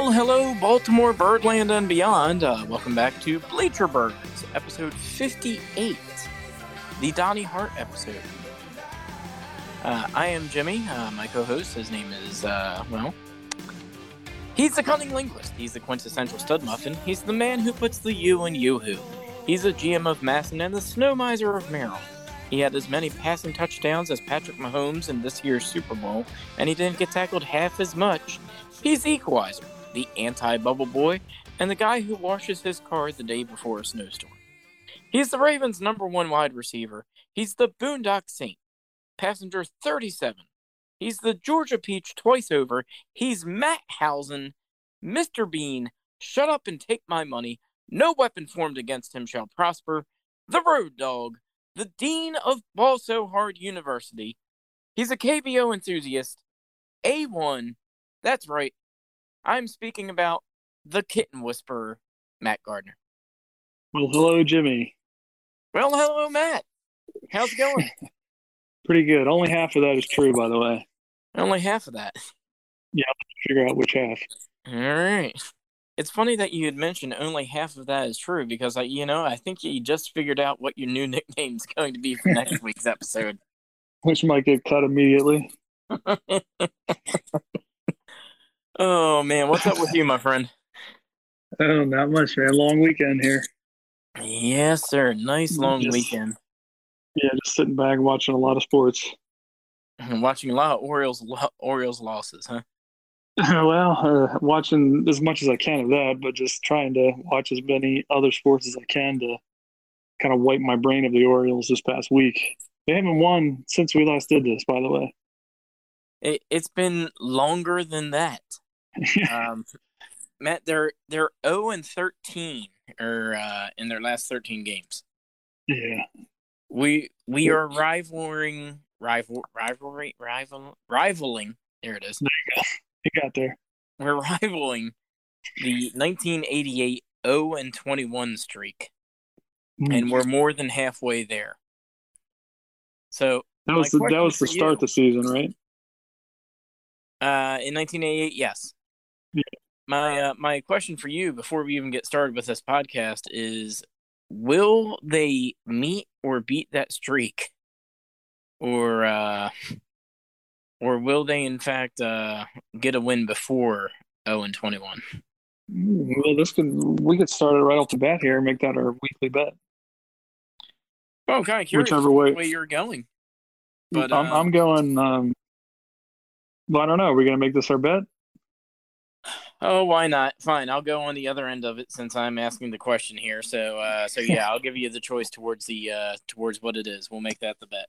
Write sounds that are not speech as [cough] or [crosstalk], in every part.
Well, hello, Baltimore, Birdland, and beyond. Uh, welcome back to Bleacher Birds, episode 58, the Donnie Hart episode. Uh, I am Jimmy, uh, my co host. His name is, uh, well, he's the cunning linguist. He's the quintessential stud muffin. He's the man who puts the U in Yoo-hoo. He's the GM of Masson and the snow miser of Merrill. He had as many passing touchdowns as Patrick Mahomes in this year's Super Bowl, and he didn't get tackled half as much. He's equalizer, the anti bubble boy, and the guy who washes his car the day before a snowstorm. He's the Ravens' number one wide receiver. He's the Boondock Saint, passenger 37. He's the Georgia Peach twice over. He's Matt Housen, Mr. Bean. Shut up and take my money. No weapon formed against him shall prosper. The Road Dog, the Dean of Ball So Hard University. He's a KBO enthusiast. A1. That's right. I'm speaking about the Kitten Whisperer, Matt Gardner. Well, hello, Jimmy. Well, hello, Matt. How's it going? [laughs] Pretty good. Only half of that is true, by the way. Only half of that. Yeah, figure out which half. All right. It's funny that you had mentioned only half of that is true because, I, you know, I think you just figured out what your new [laughs] nickname's going to be for next [laughs] week's episode. Which might get cut immediately. Oh man, what's up with you, my friend? [laughs] Oh, not much, man. Long weekend here. Yes, sir. Nice long Just- weekend. Yeah, just sitting back watching a lot of sports. [laughs] Watching a lot of Orioles lo- Orioles losses, huh? [laughs] well, uh, watching as much as I can of that, but just trying to watch as many other sports as I can to kind of wipe my brain of the Orioles this past week. They haven't won since we last did this, by the way. It, it's been longer than that. [laughs] Um, Matt, they're they're zero and thirteen, or uh, in their last thirteen games. yeah. We we are rivaling rival rivalry rival rivaling. There it is. He [laughs] got there. We're rivaling the 1988 0 and 21 streak, Mm. and we're more than halfway there. So that was the, that was the start you- the season, right? Uh, in 1988, yes. My uh, my question for you before we even get started with this podcast is: Will they meet or beat that streak, or uh, or will they in fact uh, get a win before 0 and 21? Mm, Well, this could we could start it right off the bat here and make that our weekly bet. I'm kind of curious Whichever way- way you're going. But I'm uh, I'm going. Um, well, I don't know. Are we gonna make this our bet? Oh, why not? Fine, I'll go on the other end of it since I'm asking the question here. So, uh, so yeah, I'll give you the choice towards the uh, towards what it is. We'll make that the bet.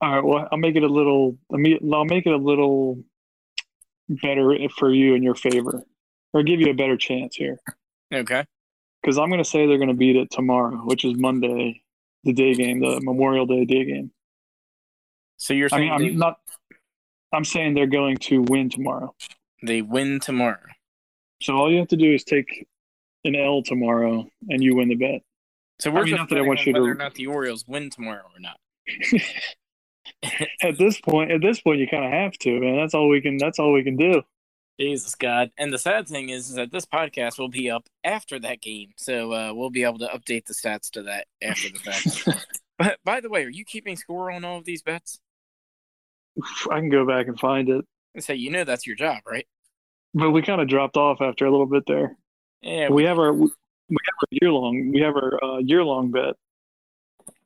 All right. Well, I'll make it a little. I mean, I'll make it a little better for you in your favor, or give you a better chance here. Okay. Because I'm gonna say they're gonna beat it tomorrow, which is Monday, the day game, the Memorial Day day game. So you're I mean, I'm not. I'm saying they're going to win tomorrow. They win tomorrow? So all you have to do is take an L tomorrow, and you win the bet. So we're mean, not that I want you to- whether or not the Orioles win tomorrow or not. [laughs] at this point, at this point, you kind of have to, man. That's all we can. That's all we can do. Jesus God! And the sad thing is, is that this podcast will be up after that game, so uh, we'll be able to update the stats to that after the fact. [laughs] but by the way, are you keeping score on all of these bets? I can go back and find it, Say you know that's your job, right? but we kind of dropped off after a little bit there. Yeah, we have our we have our year long we have our uh, year long bet.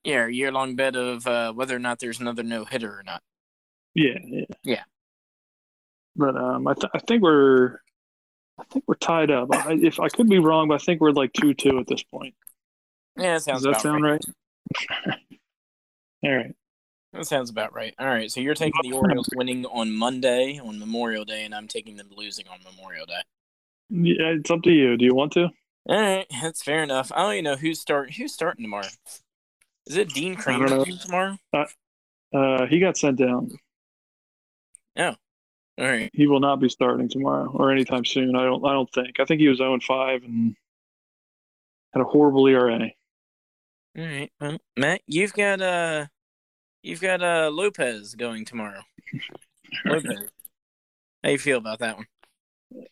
yeah, year long bet of uh, whether or not there's another no hitter or not. Yeah, yeah, Yeah. But um, I th- I think we're I think we're tied up. I, if I could be wrong, but I think we're like two two at this point. Yeah, that sounds Does that sound right. right? [laughs] All right. That sounds about right. All right, so you're taking the Orioles winning on Monday on Memorial Day, and I'm taking them losing on Memorial Day. Yeah, it's up to you. Do you want to? All right, [laughs] that's fair enough. I don't even know who's start who's starting tomorrow. Is it Dean Kremer tomorrow? Uh, he got sent down. Oh, all right. He will not be starting tomorrow or anytime soon. I don't. I don't think. I think he was 0 5 and had a horrible ERA. All right. Well, Matt, you've got uh you've got uh Lopez going tomorrow. Lopez. How you feel about that one?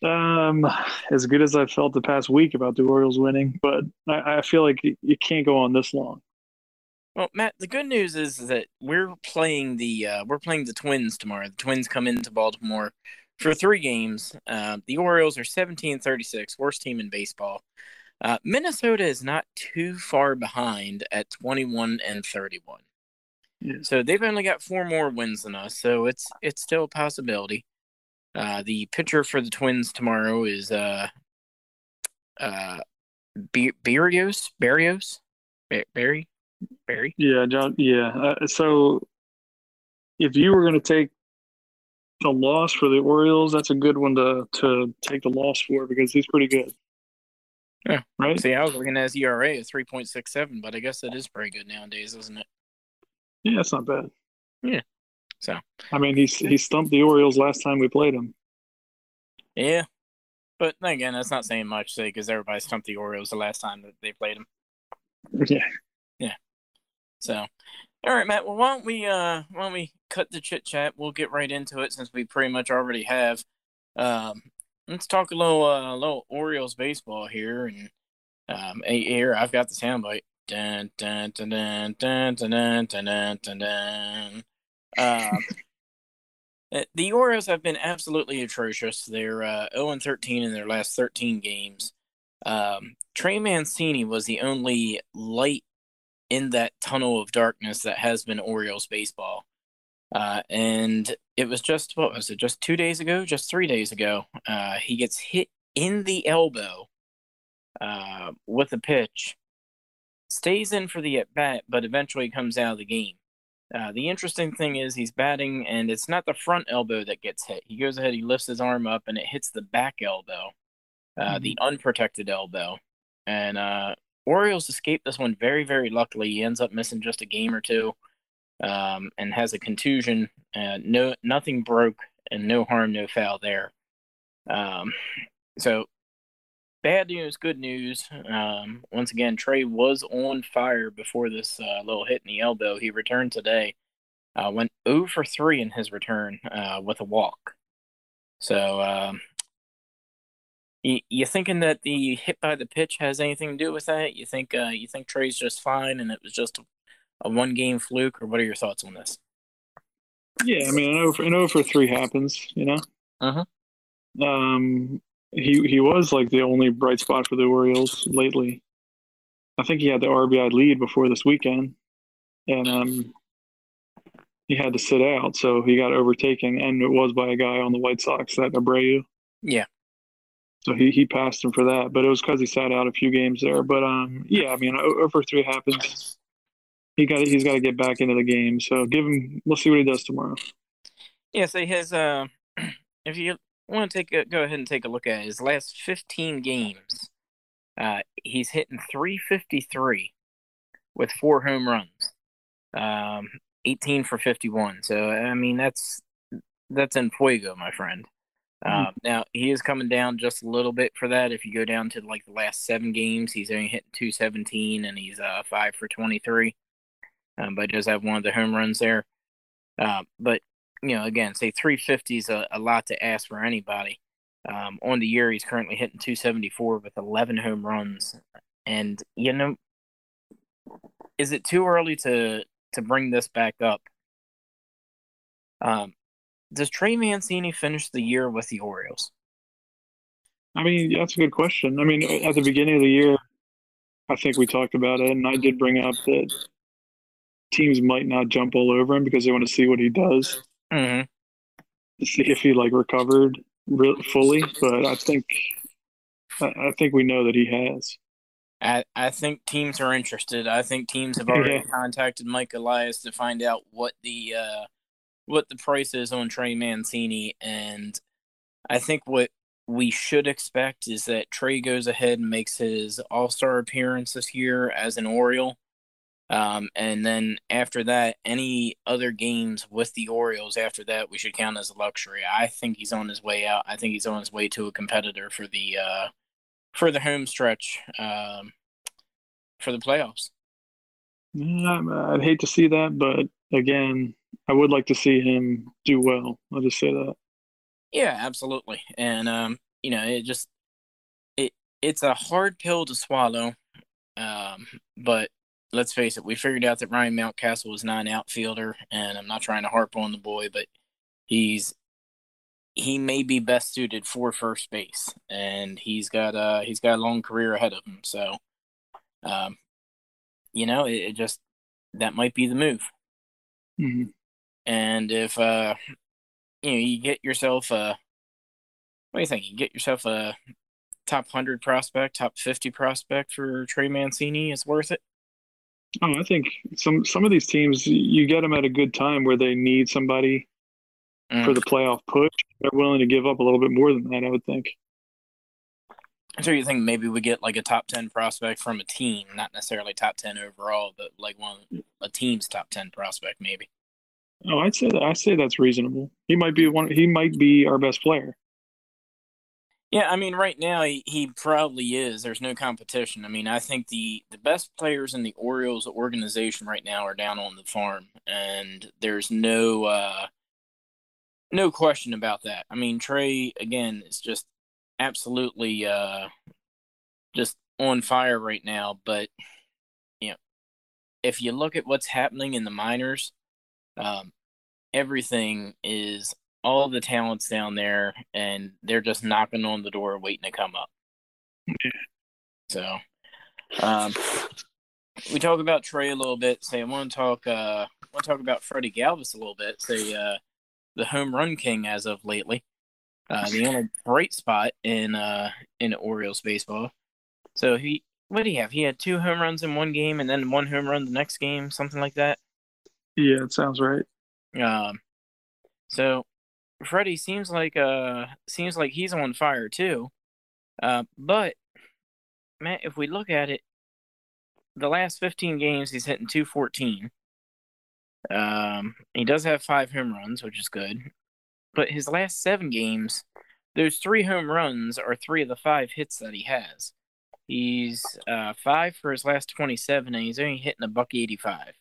Um, as good as I felt the past week about the Orioles winning, but I, I feel like you can't go on this long. Well, Matt, the good news is that we're playing the uh, we're playing the Twins tomorrow. The Twins come into Baltimore for three games. Uh, the Orioles are 17-36, worst team in baseball. Uh, Minnesota is not too far behind at 21 and 31. Yeah. So they've only got four more wins than us, so it's it's still a possibility. Uh, the pitcher for the Twins tomorrow is uh, uh, Berrios, Berrios, Barry, Barry. Yeah, John. Yeah. Uh, so if you were going to take the loss for the Orioles, that's a good one to to take the loss for because he's pretty good. Yeah. Right. See, I was looking at his ERA of three point six seven, but I guess that is pretty good nowadays, isn't it? Yeah, it's not bad. Yeah. So I mean, he he stumped the Orioles last time we played him. Yeah, but again, that's not saying much, say, because everybody stumped the Orioles the last time that they played them. [laughs] Yeah. Yeah. So, all right, Matt. Well, why don't we uh why don't we cut the chit chat? We'll get right into it since we pretty much already have. Um, let's talk a little uh a little Orioles baseball here, and um, here I've got the soundbite. Dun dun dun dun dun dun dun dun dun dun. Um, [laughs] the Orioles have been absolutely atrocious. They're uh, 0 13 in their last 13 games. Um, Trey Mancini was the only light in that tunnel of darkness that has been Orioles baseball. Uh, and it was just, what was it, just two days ago, just three days ago? Uh, he gets hit in the elbow uh, with a pitch, stays in for the at bat, but eventually comes out of the game. Uh, the interesting thing is he's batting, and it's not the front elbow that gets hit. He goes ahead, he lifts his arm up, and it hits the back elbow, uh, mm-hmm. the unprotected elbow. And uh, Orioles escape this one very, very luckily. He ends up missing just a game or two, um, and has a contusion. No, nothing broke, and no harm, no foul there. Um, so bad news, good news. Um, once again, Trey was on fire before this uh, little hit in the elbow. He returned today, uh, went 0 for 3 in his return uh, with a walk. So, um, you, you thinking that the hit by the pitch has anything to do with that? You think uh, you think Trey's just fine and it was just a, a one game fluke, or what are your thoughts on this? Yeah, I mean, I know, for, I know for three happens, you know. Uh huh. Um, he he was like the only bright spot for the Orioles lately. I think he had the RBI lead before this weekend, and um, he had to sit out, so he got overtaken, and it was by a guy on the White Sox, that Abreu. Yeah. So he, he passed him for that, but it was because he sat out a few games there. But um, yeah, I mean, over three happens. He got he's got to get back into the game. So give him. We'll see what he does tomorrow. Yeah. So his uh, [clears throat] if you I want to take a, go ahead and take a look at his last 15 games. Uh, he's hitting 353 with four home runs, um, 18 for 51. So I mean that's that's in fuego, my friend. Uh, now he is coming down just a little bit for that. If you go down to like the last seven games, he's only hitting 217 and he's uh, five for 23. Um, but does have one of the home runs there. Uh, but you know, again, say 350 is a, a lot to ask for anybody. Um, on the year, he's currently hitting 274 with 11 home runs. And, you know, is it too early to, to bring this back up? Um, does Trey Mancini finish the year with the Orioles? I mean, that's a good question. I mean, at the beginning of the year, I think we talked about it, and I did bring up that teams might not jump all over him because they want to see what he does mm-hmm. to see if he like recovered re- fully. But I think I think we know that he has. I, I think teams are interested. I think teams have [laughs] already yeah. contacted Mike Elias to find out what the uh, what the price is on Trey Mancini, and I think what we should expect is that Trey goes ahead and makes his All Star appearance this year as an Oriole, um, and then after that, any other games with the Orioles after that, we should count as a luxury. I think he's on his way out. I think he's on his way to a competitor for the uh, for the home stretch um, for the playoffs. Yeah, I'd hate to see that, but again, I would like to see him do well. I'll just say that. Yeah, absolutely. And um, you know, it just it it's a hard pill to swallow. Um, but let's face it, we figured out that Ryan Mountcastle was not an outfielder, and I'm not trying to harp on the boy, but he's he may be best suited for first base, and he's got uh he's got a long career ahead of him. So, um, you know, it, it just that might be the move. Mm-hmm. And if uh, you know, you get yourself a what do you think? You get yourself a top hundred prospect, top fifty prospect for Trey Mancini is worth it. Oh, I think some some of these teams you get them at a good time where they need somebody mm. for the playoff push. They're willing to give up a little bit more than that, I would think. So you think maybe we get like a top ten prospect from a team, not necessarily top ten overall, but like one a team's top ten prospect, maybe. Oh, I'd say that. I say that's reasonable. He might be one. He might be our best player. Yeah, I mean, right now he, he probably is. There's no competition. I mean, I think the the best players in the Orioles organization right now are down on the farm, and there's no uh, no question about that. I mean, Trey again is just absolutely uh, just on fire right now. But you know, if you look at what's happening in the minors, um, everything is all the talents down there, and they're just knocking on the door, waiting to come up. Yeah. So, um, we talk about Trey a little bit. Say, I want to talk. Uh, want to talk about Freddie Galvis a little bit. Say, uh, the home run king as of lately. Uh, the only bright spot in uh in Orioles baseball. So he, what do he have? He had two home runs in one game, and then one home run the next game, something like that. Yeah, it sounds right. Um, so Freddie seems like uh seems like he's on fire too. Uh, but man, if we look at it, the last 15 games he's hitting 214. Um, he does have five home runs, which is good. But his last seven games, those three home runs are three of the five hits that he has. He's uh, five for his last 27, and he's only hitting a buck 85.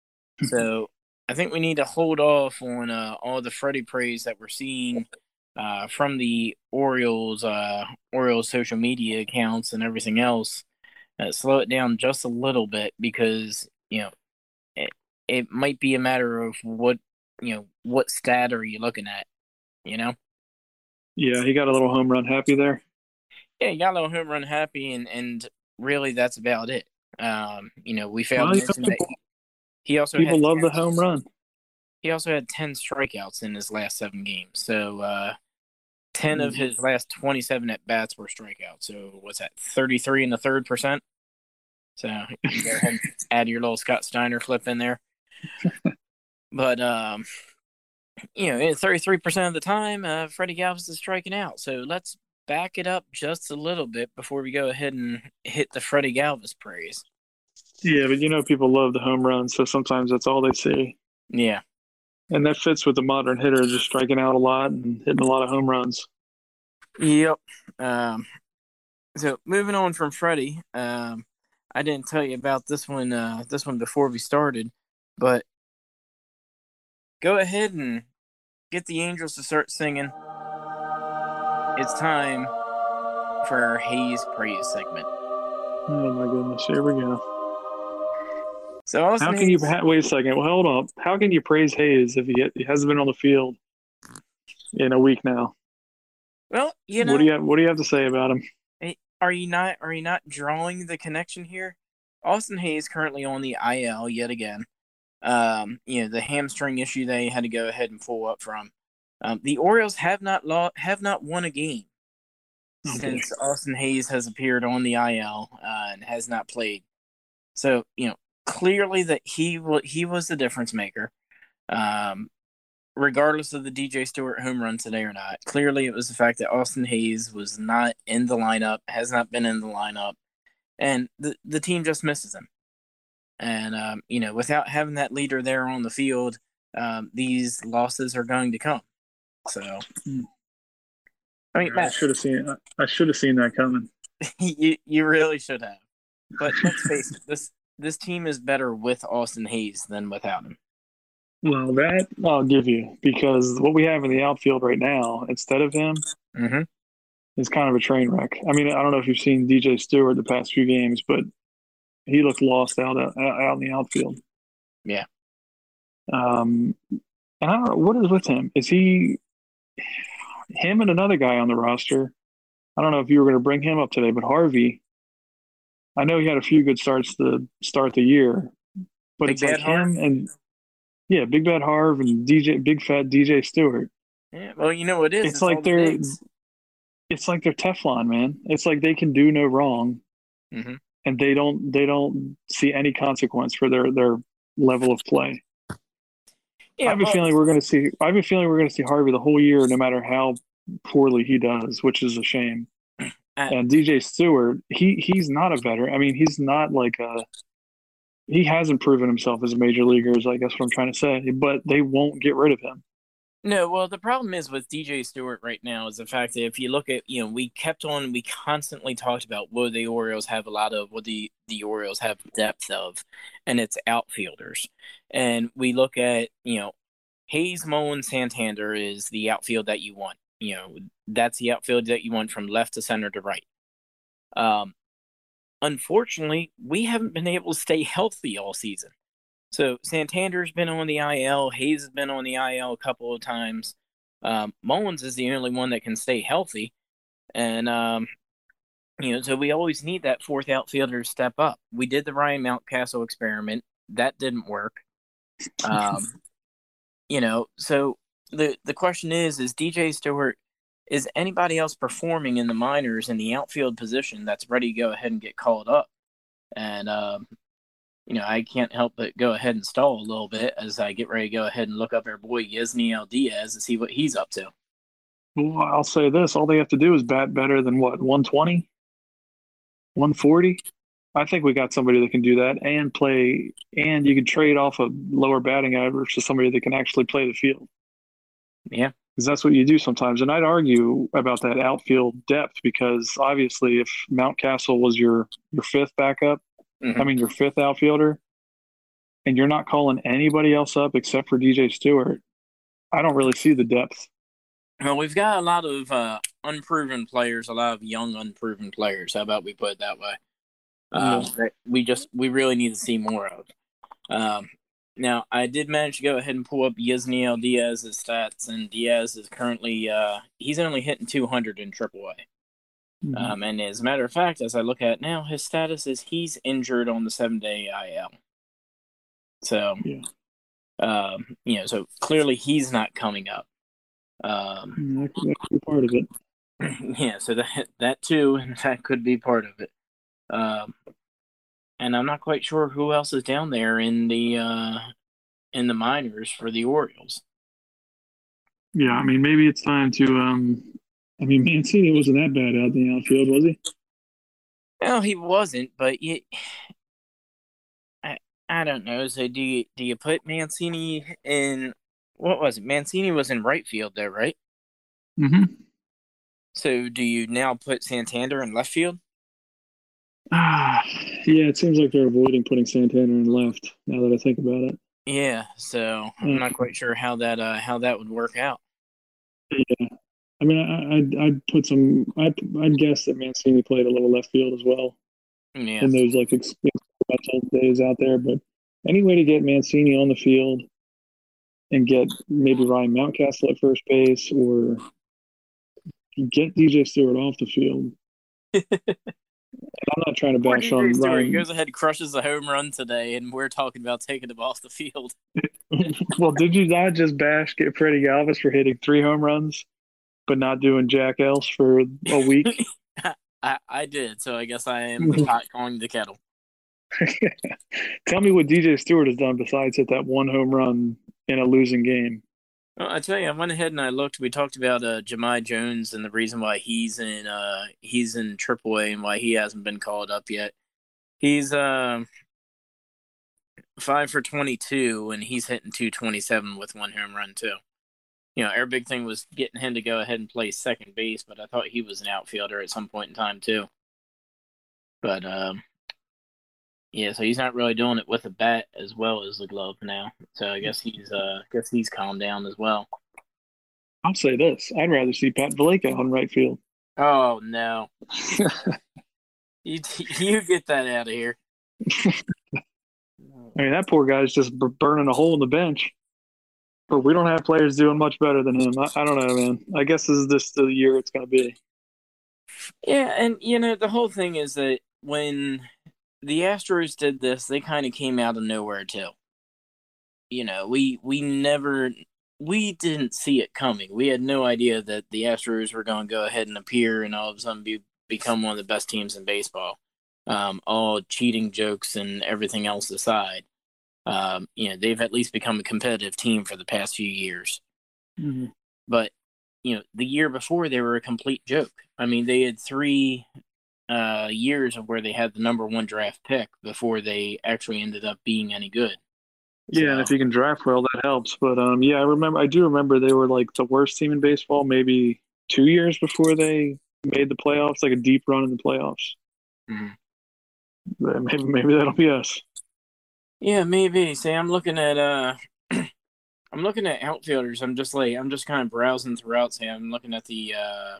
[laughs] so I think we need to hold off on uh, all the Freddie praise that we're seeing uh, from the Orioles, uh, Orioles social media accounts and everything else. Uh, slow it down just a little bit because you know it, it might be a matter of what you know what stat are you looking at, you know. Yeah, he got a little home run happy there. Yeah, he got a little home run happy, and and really that's about it. Um, you know, we failed well, to mention that he also people love the home run. He also had ten strikeouts in his last seven games. So uh, ten mm. of his last twenty-seven at bats were strikeouts. So what's that? Thirty-three and a third percent. So you go ahead and [laughs] add your little Scott Steiner flip in there. but um, you know, thirty-three percent of the time, uh, Freddie Galvis is striking out. So let's back it up just a little bit before we go ahead and hit the Freddie Galvis praise. Yeah, but you know, people love the home run, so sometimes that's all they see. Yeah. And that fits with the modern hitter, just striking out a lot and hitting a lot of home runs. Yep. Um, so moving on from Freddie, um, I didn't tell you about this one. Uh, this one before we started, but go ahead and get the Angels to start singing. It's time for our Hays praise segment. Oh my goodness! Here we go. So how can you wait a second? Well, hold up. How can you praise Hays if he, he hasn't been on the field in a week now? Well, you know, what do you have, what do you have to say about him? Are you not are you not drawing the connection here? Austin Hays currently on the IL yet again. Um, you know the hamstring issue they had to go ahead and pull up from. Um, the Orioles have not lo- have not won a game okay. since Austin Hays has appeared on the IL uh, and has not played. So you know clearly that he he was the difference maker. Um, regardless of the DJ Stewart home run today or not, clearly it was the fact that Austin Hays was not in the lineup, has not been in the lineup, and the the team just misses him. And um, you know, without having that leader there on the field, um, these losses are going to come. So, hmm. I mean, I should have seen I should have seen that coming. [laughs] you you really should have. But let's face it, this this team is better with Austin Hays than without him. Well, that I'll give you because what we have in the outfield right now, instead of him, mm-hmm. is kind of a train wreck. I mean, I don't know if you've seen DJ Stewart the past few games, but he looked lost out out, out in the outfield. Yeah. Um, and I don't know what is with him. Is he him and another guy on the roster? I don't know if you were going to bring him up today, but Harvey. I know he had a few good starts to start the year, but Big it's like Harv? him and yeah, Big Bad Harv and DJ Big Fat DJ Stewart. Yeah, well, you know what it is. It's like they're- bigs. It's like they're Teflon, man. It's like they can do no wrong, Mhm. and they don't they don't see any consequence for their their level of play. Yeah, I have a feeling we're going to see. I have a feeling we're going to see Harvey the whole year, no matter how poorly he does, which is a shame. And DJ Stewart, he he's not a veteran. I mean, he's not like a. He hasn't proven himself as a major leaguer, is I guess what I'm trying to say. But they won't get rid of him. No, well, the problem is with DJ Stewart right now is the fact that if you look at, you know, we kept on, we constantly talked about what the Orioles have a lot of, what the, the Orioles have depth of, and it's outfielders. And we look at, you know, Hays, Mullen, Santander is the outfield that you want. You know, that's the outfield that you want from left to center to right. Um, unfortunately, we haven't been able to stay healthy all season. So Santander's been on the IL. Hays has been on the IL a couple of times. Um, Mullins is the only one that can stay healthy, and um, you know, so we always need that fourth outfielder to step up. We did the Ryan Mountcastle experiment. That didn't work. [laughs] Um, you know, so the the question is: Is DJ Stewart? Is anybody else performing in the minors in the outfield position that's ready to go ahead and get called up? And um, you know, I can't help but go ahead and stall a little bit as I get ready to go ahead and look up our boy Yusniel Diaz to see what he's up to. Well, I'll say this: all they have to do is bat better than what 120, 140. I think we got somebody that can do that and play, and you can trade off a lower batting average to somebody that can actually play the field. Yeah. because that's what you do sometimes. And I'd argue about that outfield depth because obviously, if Mountcastle was your your fifth backup, Mhm. I mean your fifth outfielder, and you're not calling anybody else up except for DJ Stewart, I don't really see the depth. Well, we've got a lot of uh, unproven players, a lot of young unproven players. How about we put it that way? That we just we really need to see more of. Um, now, I did manage to go ahead and pull up Yusniel Diaz's stats, and Diaz is currently uh, he's only hitting 200 in AAA. Um, and as a matter of fact, as I look at now, his status is he's injured on the seven day IL. So, Yeah. um, you know, so clearly he's not coming up. Um, that, could- that could be part of it. [clears throat] yeah, so that that too, [laughs] that could be part of it. Um, and I'm not quite sure who else is down there in the uh, in the minors for the Orioles. Yeah, I mean, maybe it's time to. um I mean, Mancini wasn't that bad out in the outfield, was he? No, he wasn't, but you, I I don't know. So do you do you put Mancini in what was it? Mancini was in right field there, right? Mm-hmm. So do you now put Santander in left field? Ah, [sighs] yeah, it seems like they're avoiding putting Santana in left. Now that I think about it, Yeah, so I'm not quite sure how that uh how that would work out. yeah. I mean, I, I'd, I'd put some. I'd, I'd guess that Mancini played a little left field as well Yeah. in those like experimental days out there. But any way to get Mancini on the field and get maybe Ryan Mountcastle at first base or get DJ Stewart off the field. [laughs] I'm not trying to bash on Ryan. goes ahead, crushes a home run today, and we're talking about taking him off the field. [laughs] well, did you not just bash get Freddie Galvis for hitting three home runs, but not doing jack else for a week? [laughs] I, I did, so I guess I am [laughs] pot calling the kettle. Tell me what DJ Stewart has done besides hit that one home run in a losing game. Well, I tell you, I went ahead and I looked. We talked about uh, Jahmai Jones and the reason why he's in uh, he's in AAA and why he hasn't been called up yet. He's uh, five for twenty two, and he's hitting two twenty seven with one home run too. You know, our big thing was getting him to go ahead and play second base, but I thought he was an outfielder at some point in time too. But um, yeah, so he's not really doing it with a bat as well as the glove now. So I guess he's uh, guess he's calmed down as well. I'll say this: I'd rather see Pat Valaika on right field. Oh no. [laughs] you you get that out of here. [laughs] I mean, that poor guy's just burning a hole in the bench. But we don't have players doing much better than him. I, I don't know, man. I guess this is this the year it's going to be. Yeah, and you know the whole thing is that when the Astros did this, they kind of came out of nowhere too. You know, we we never we didn't see it coming. We had no idea that the Astros were going to go ahead and appear and all of a sudden be, become one of the best teams in baseball. Um, all cheating jokes and everything else aside, um, you know they've at least become a competitive team for the past few years. Mm-hmm. But you know, the year before they were a complete joke. I mean, they had three uh, years of where they had the number one draft pick before they actually ended up being any good. Yeah, so, and if you can draft well, that helps. But um, yeah, I remember. I do remember they were like the worst team in baseball. Maybe two years before they made the playoffs, like a deep run in the playoffs. Mm-hmm. Maybe maybe that'll be us. Yeah, maybe. See, I'm looking at uh [clears throat] I'm looking at outfielders. I'm just like I'm just kind of browsing throughout. Say I'm looking at the uh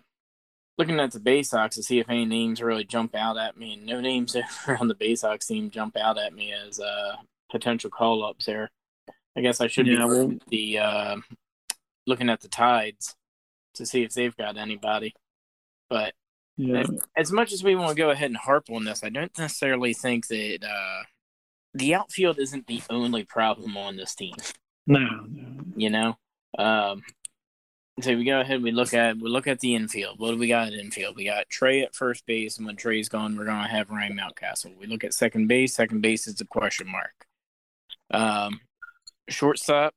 looking at the Bay Sox to see if any names really jump out at me. And no names [laughs] around the Bay Sox team jump out at me as uh potential call ups there. I guess I should yeah, be well, the uh, looking at the tides to see if they've got anybody. But yeah. as, as much as we want to go ahead and harp on this, I don't necessarily think that uh, the outfield isn't the only problem on this team. No, no. You know, um, so we go ahead. We look at we look at the infield. What do we got at infield? We got Trey at first base, and when Trey's gone, we're gonna have Ryan Mountcastle. We look at second base. Second base is a question mark. Um, shortstop,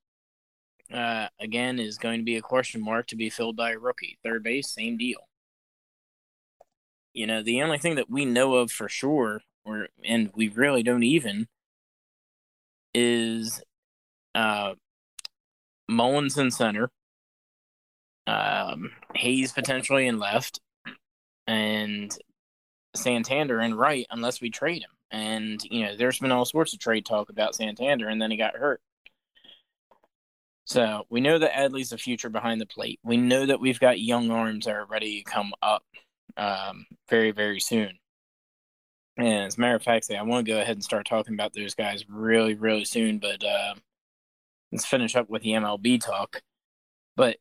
uh, again, is going to be a question mark to be filled by a rookie. Third base, same deal. You know, the only thing that we know of for sure, or and we really don't even, is uh, Mullins in center, um, Hays potentially in left, and Santander in right, unless we trade him. And you know, there's been all sorts of trade talk about Santander, and then he got hurt. So we know that Adley's the future behind the plate. We know that we've got young arms that are ready to come up um, very, very soon. And as a matter of fact, I want to go ahead and start talking about those guys really, really soon. But uh, let's finish up with the MLB talk. But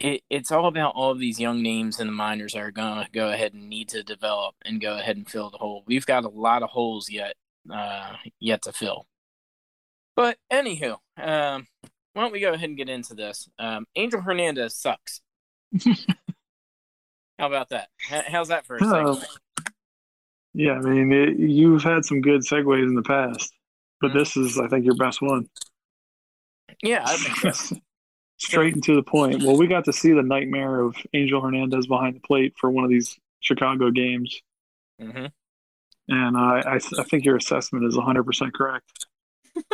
it, it's all about all of these young names in the minors that are going to go ahead and need to develop and go ahead and fill the hole. We've got a lot of holes yet uh, yet to fill. But anywho, um, why don't we go ahead and get into this? Um, Angel Hernandez sucks. [laughs] How about that? How's that for a uh, Yeah, I mean, it, you've had some good segues in the past, but mm-hmm. this is, I think, your best one. Yeah, I think so. [laughs] straight and to the point. Well, we got to see the nightmare of Angel Hernandez behind the plate for one of these Chicago games. Mm-hmm. And I, I, I, think your assessment is 100% correct. [laughs]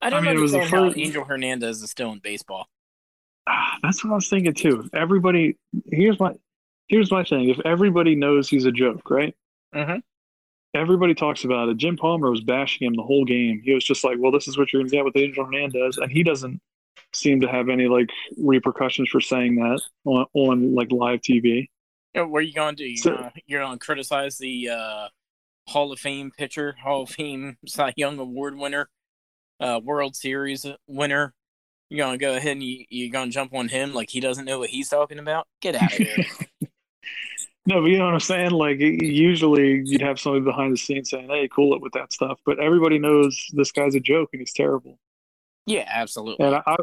I don't I mean, understand how first... Angel Hernandez is still in baseball. Ah, that's what I was thinking too. Everybody, here's my, here's my thing. If everybody knows he's a joke, right? Mm-hmm. Everybody talks about it. Jim Palmer was bashing him the whole game. He was just like, "Well, this is what you're going to get with Angel Hernandez," and he doesn't seem to have any like repercussions for saying that on, on like live TV. Yeah, what are you going to do? You're so, gonna, you're going to criticize the uh, Hall of Fame pitcher, Hall of Fame [laughs] Cy Young Award winner, uh, World Series winner. You're going to go ahead and you, you're going to jump on him like he doesn't know what he's talking about? Get out of here. [laughs] No, but you know what I'm saying? Like, usually you'd have somebody behind the scenes saying, hey, cool it with that stuff. But everybody knows this guy's a joke and he's terrible. Yeah, absolutely. And I, I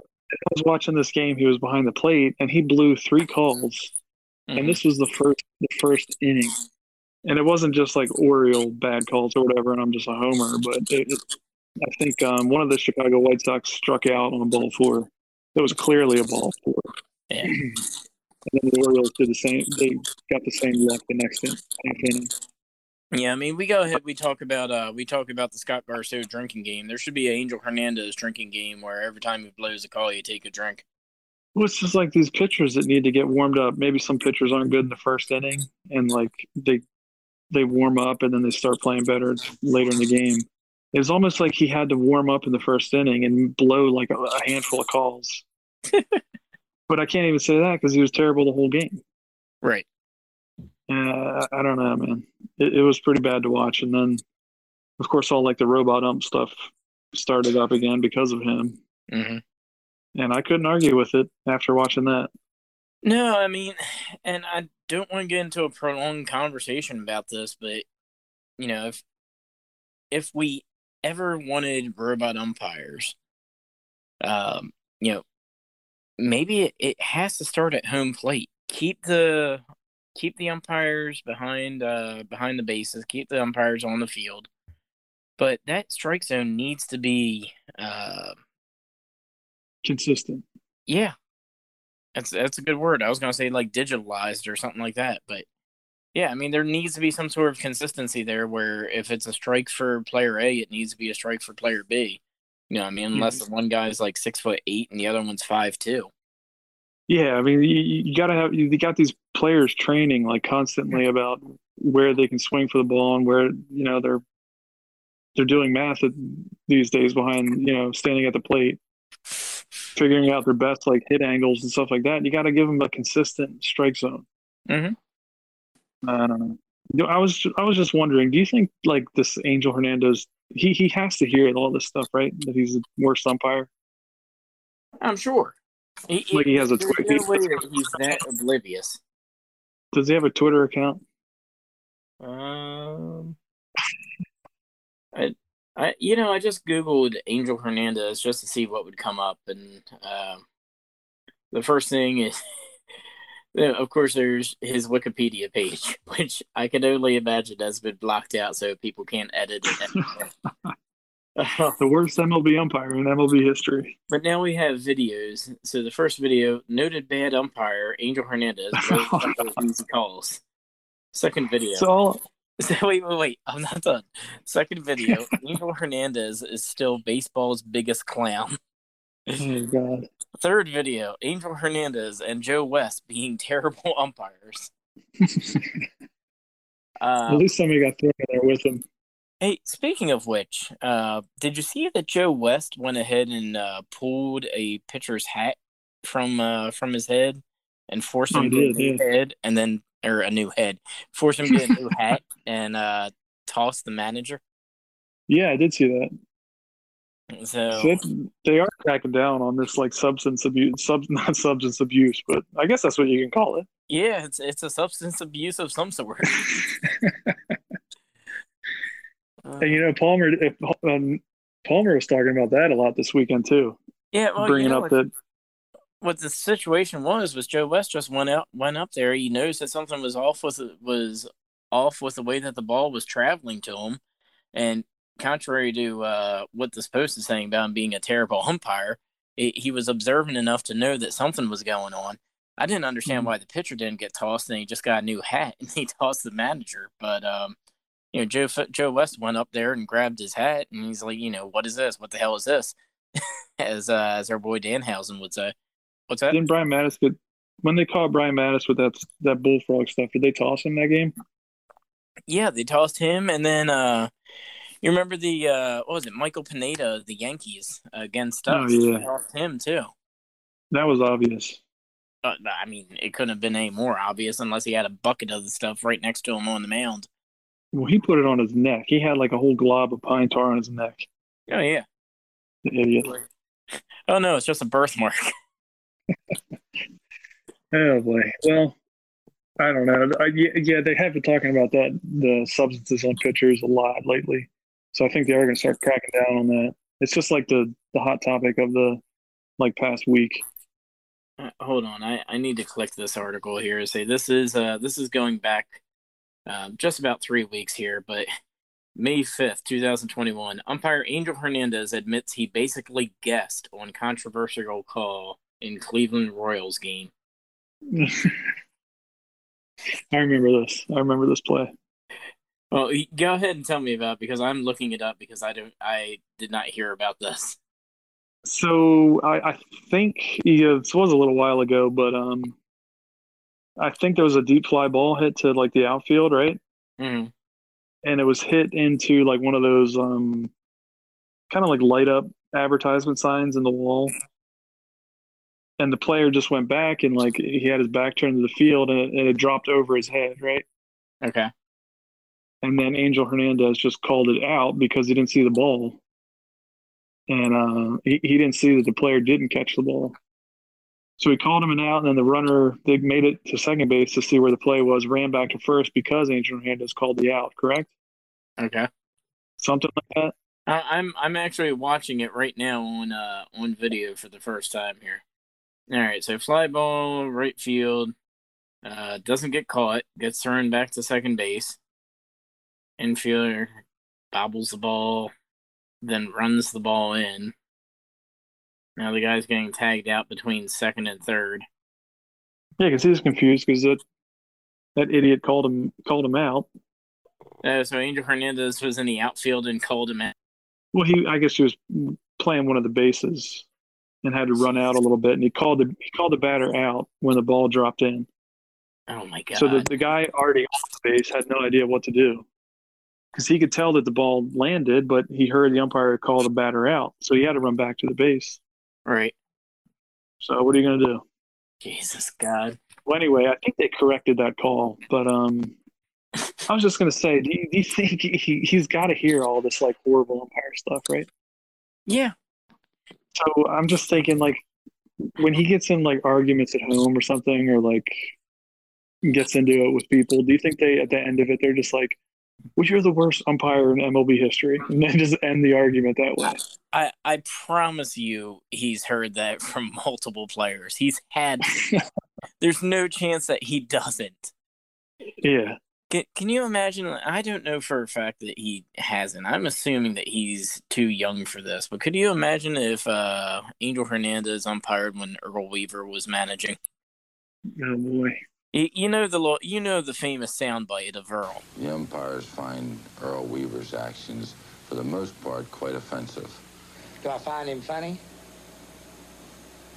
was watching this game. He was behind the plate, and he blew three calls. Mm-hmm. And this was the first the first inning, and it wasn't just like Oriole bad calls or whatever. And I'm just a homer, but it, it, I think um, one of the Chicago White Sox struck out on a ball four. It was clearly a ball four. Yeah. [clears throat] and then the Orioles did the same. They got the same luck the next inning. Yeah, I mean, we go ahead. We talk about uh, we talk about the Scott Garceau drinking game. There should be an Angel Hernandez drinking game where every time he blows a call, you take a drink. Well, it's just like these pitchers that need to get warmed up. Maybe some pitchers aren't good in the first inning, and like they they warm up and then they start playing better later in the game. It was almost like he had to warm up in the first inning and blow like a, a handful of calls. [laughs] but I can't even say that because he was terrible the whole game. Right. Uh, I don't know, man. It, it was pretty bad to watch, and then, of course, all like the robot ump stuff started up again because of him, hmm and I couldn't argue with it after watching that. No, I mean, and I don't want to get into a prolonged conversation about this, but you know, if if we ever wanted robot umpires, um, you know, maybe it, it has to start at home plate. Keep the keep the umpires behind uh behind the bases, keep the umpires on the field. But that strike zone needs to be uh Consistent. yeah. That's that's a good word. I was gonna say like digitalized or something like that, but yeah, I mean there needs to be some sort of consistency there where if it's a strike for player A, it needs to be a strike for player B. You know, what I mean, unless the one guy's like six foot eight and the other one's five two. Yeah, I mean, you, you gotta have you got these players training like constantly about where they can swing for the ball and where you know they're they're doing math at, these days behind you know standing at the plate, figuring out their best like hit angles and stuff like that. You got to give them a consistent strike zone. Mhm. I don't know. Know, I was I was just wondering. Do you think like this Angel Hernandez? He he has to hear all this stuff, right? That he's the worst umpire. I'm sure. He, Like he has a there's twit- no way that he's that oblivious. Does he have a Twitter account? Um, I, I, you know, I just googled Angel Hernandez just to see what would come up, and um, the first thing is, [laughs] of course, there's his Wikipedia page, [laughs] which I can only imagine has been blocked out so people can't edit it. [laughs] [laughs] The worst MLB umpire in MLB history. but now we have videos. So the first video, noted bad umpire Angel Hernandez, blows a couple of easy calls. Second video. So [laughs] So wait, wait, wait. I'm not done. Second video. [laughs] Angel Hernandez is still baseball's biggest clown. oh god. Third video. Angel Hernandez and Joe West being terrible umpires. At Uh, least somebody got thrown in there with him. Hey, speaking of which, uh, did you see that Joe West went ahead and uh, pulled a pitcher's hat from uh, from his head and forced him to get a new head and then or a new head, forced him to get a new [laughs] hat and uh, toss the manager? Yeah, I did see that. So So they are cracking down on this like substance abuse, sub [laughs] not substance abuse, but I guess that's what you can call it. Yeah, it's it's a substance abuse of some sort. [laughs] And you know, Palmer, if, um, Palmer was talking about that a lot this weekend too, yeah, well, bringing you know, up what, that what the situation was was Joe West just went out went up there. He noticed that something was off with the- was off with the way that the ball was traveling to him, and contrary to uh, what this post is saying about him being a terrible [laughs] umpire, he he was observant enough to know that something was going on. I didn't understand Mhm. why the pitcher didn't get tossed, and he just got a new hat [laughs] and he tossed the manager. But um, you know, Joe Joe West went up there and grabbed his hat, and he's like, you know, what is this? What the hell is this? [laughs] as uh, as our boy Danhausen would say. What's that? didn't Brian Matusz get when they caught Brian Matusz with that that bullfrog stuff? Did they toss him that game? Yeah, they tossed him, and then uh, you remember the uh, what was it? Michael Pineda, the Yankees against Oh, us. yeah. They tossed him too. That was obvious. Uh, I mean, it couldn't have been any more obvious unless he had a bucket of the stuff right next to him on the mound. Well, he put it on his neck. He had like a whole glob of pine tar on his neck. Oh yeah. The idiot. Oh no, it's just a birthmark. [laughs] Oh boy. Well, I don't know. I, yeah, yeah, they have been talking about that the substances on pitchers a lot lately. So I think they are going to start cracking down on that. It's just like the the hot topic of the like past week. Uh, hold on, I, I need to click this article here to say this is uh this is going back um, just about three weeks here, but May fifth, two thousand twenty one. Umpire Angel Hernandez admits he basically guessed on controversial call in Cleveland Royals game. [laughs] I remember this. I remember this play. Well, go ahead and tell me about it because I'm looking it up because I don't I did not hear about this. So I, I think yeah, this was a little while ago, but um, I think there was a deep fly ball hit to like the outfield, right? Mhm. And it was hit into like one of those um, kind of like light up advertisement signs in the wall. and the player just went back and like he had his back turned to the field and it, and it dropped over his head, right? Okay. And then Angel Hernandez just called it out because he didn't see the ball, and uh, he he didn't see that the player didn't catch the ball. So he called him an out, and then the runner they made it to second base to see where the play was, ran back to first because Angel Hernandez called the out. Correct? Okay. Something like that. I, I'm I'm actually watching it right now on uh on video for the first time here. All right, so fly ball right field, uh, doesn't get caught, gets thrown back to second base. Infielder bobbles the ball, then runs the ball in. Now the guy's getting tagged out between second and third. Yeah, because he was confused because that that idiot called him called him out. Uh, so Angel Hernandez was in the outfield and called him out. Well, he I guess he was playing one of the bases and had to run out a little bit, and he called the he called the batter out when the ball dropped in. Oh my god! So the, the guy already on the base had no idea what to do because he could tell that the ball landed, but he heard the umpire call the batter out, so he had to run back to the base. Right. So what are you going to do? Jesus God. Well, anyway, I think they corrected that call, but um, I was just going to say, do you, do you think he, he's got to hear all this like horrible umpire stuff, right? Yeah. So I'm just thinking, like, when he gets in like arguments at home or something, or like gets into it with people, do you think they at the end of it they're just like, "Well, you're the worst umpire in MLB history," [laughs] and then just end the argument that way? I, I promise you he's heard that from [laughs] multiple players. He's had [laughs] there's no chance that he doesn't. Yeah, Can, can you imagine? I don't know for a fact that he hasn't. I'm assuming that he's too young for this. But could you imagine if uh, Angel Hernandez umpired when Earl Weaver was managing? oh boy. You, you know the lo- you know the famous soundbite of Earl. The umpires find Earl Weaver's actions, for the most part, quite offensive. Do I find him funny?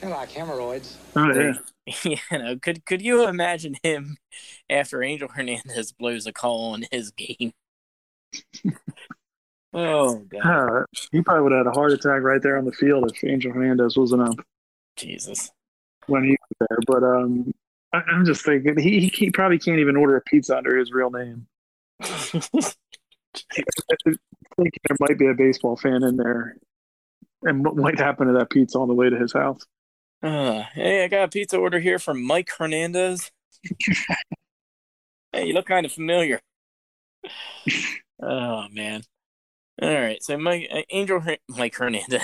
They're like hemorrhoids. Oh yeah. [laughs] you know, could could you imagine him after Angel Hernandez blows a call on his game? [laughs] oh god, Uh, he probably would have had a heart attack right there on the field if Angel Hernandez wasn't up Jesus. when he was there. But um, I, I'm just thinking he, he probably can't even order a pizza under his real name. [laughs] thinking there might be a baseball fan in there, and what might happen to that pizza on the way to his house? Uh, hey, I got a pizza order here from Mike Hernandez. [laughs] hey, you look kind of familiar. [laughs] oh man. All right, so Mike uh, Angel Her- Mike Hernandez.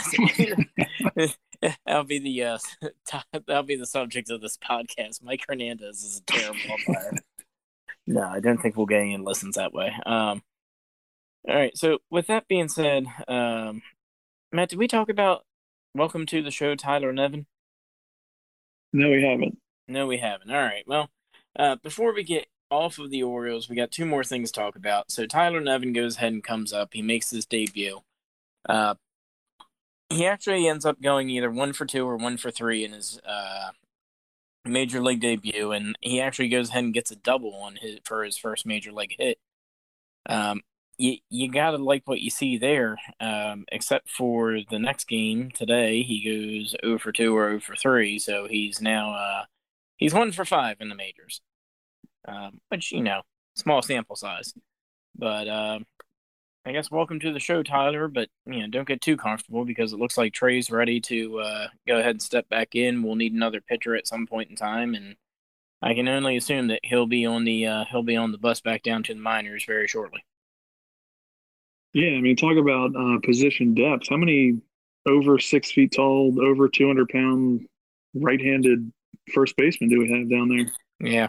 [laughs] that'll be the uh, [laughs] top, that'll be the subject of this podcast. Mike Hernandez is a terrible umpire. [laughs] no, I don't think we'll get any listens that way. Um, all right, so with that being said, um, Matt, did we talk about welcome to the show, Tyler Nevin? No, we haven't. No, we haven't. All right. Well, uh, before we get off of the Orioles, we got two more things to talk about. So Tyler Nevin goes ahead and comes up. He makes his debut. Uh, he actually ends up going either one for two or one for three in his uh, major league debut, and he actually goes ahead and gets a double on his for his first major league hit. Um, you you gotta like what you see there. Um, except for the next game today, he goes 0 for two or 0 for three, so he's now uh, he's one for five in the majors, um, which you know small sample size, but um, I guess welcome to the show, Tyler. But you know don't get too comfortable because it looks like Trey's ready to uh, go ahead and step back in. We'll need another pitcher at some point in time, and I can only assume that he'll be on the uh, he'll be on the bus back down to the minors very shortly. Yeah, I mean, talk about uh, position depth. How many over six feet tall, over 200 pound right handed first baseman do we have down there? Yeah.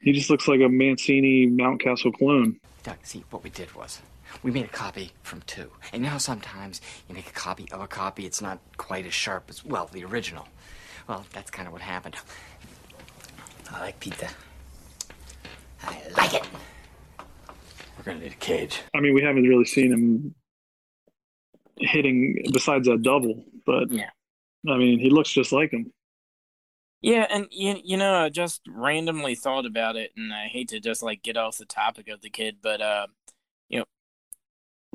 He just looks like a Mancini Mountcastle clone. Doug, see, what we did was we made a copy from two. And you know how sometimes you make a copy of a copy, it's not quite as sharp as, well, the original. Well, that's kind of what happened. I like pizza. I like it. We're gonna need a cage. I mean, we haven't really seen him hitting besides that double, but Yeah. I mean, he looks just like him. Yeah, and you, you know, I just randomly thought about it, and I hate to just like get off the topic of the kid, but uh, you know,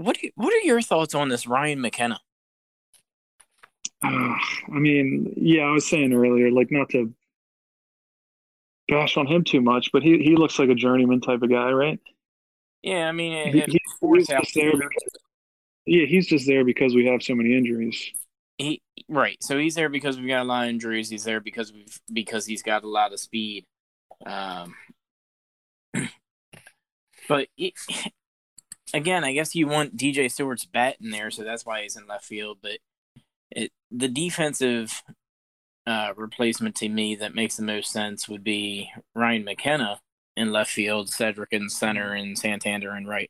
what do you, what are your thoughts on this Ryan McKenna? Uh, I mean, yeah, I was saying earlier, like not to bash on him too much, but he he looks like a journeyman type of guy, right? Yeah, I mean, He- it, he- fourth he's just there because- yeah, he's just there because we have so many injuries. he right. So he's there because we've got a lot of injuries. He's there because we've because he's got a lot of speed. Um, [clears throat] but it, again, I guess you want DJ Stewart's bat in there, so that's why he's in left field. But it the defensive uh, replacement to me that makes the most sense would be Ryan McKenna in left field, Cedric in center, and Santander in right.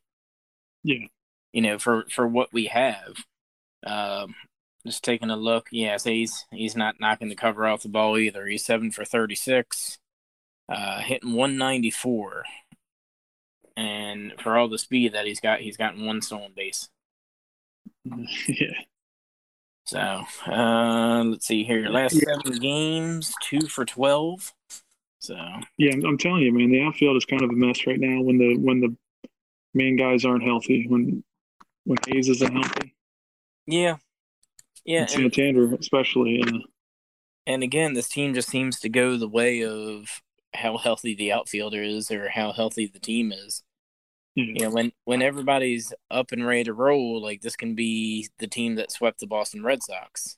Yeah. You know, for for what we have. Um, just taking a look, yeah, so he's he's not knocking the cover off the ball either. He's seven for thirty six, uh, hitting one ninety four, and for all the speed that he's got, he's gotten one stolen base. [laughs] yeah, So uh, let's see here. Last Yeah. seven games, two for twelve. So yeah. I'm, I'm telling you, man, the outfield is kind of a mess right now when the when the main guys aren't healthy. When when Hays isn't healthy, yeah, yeah, and and, Santander especially. Uh, and again, this team just seems to go the way of how healthy the outfielder is or how healthy the team is. Yeah, you know when when everybody's up and ready to roll like this can be the team that swept the boston red sox.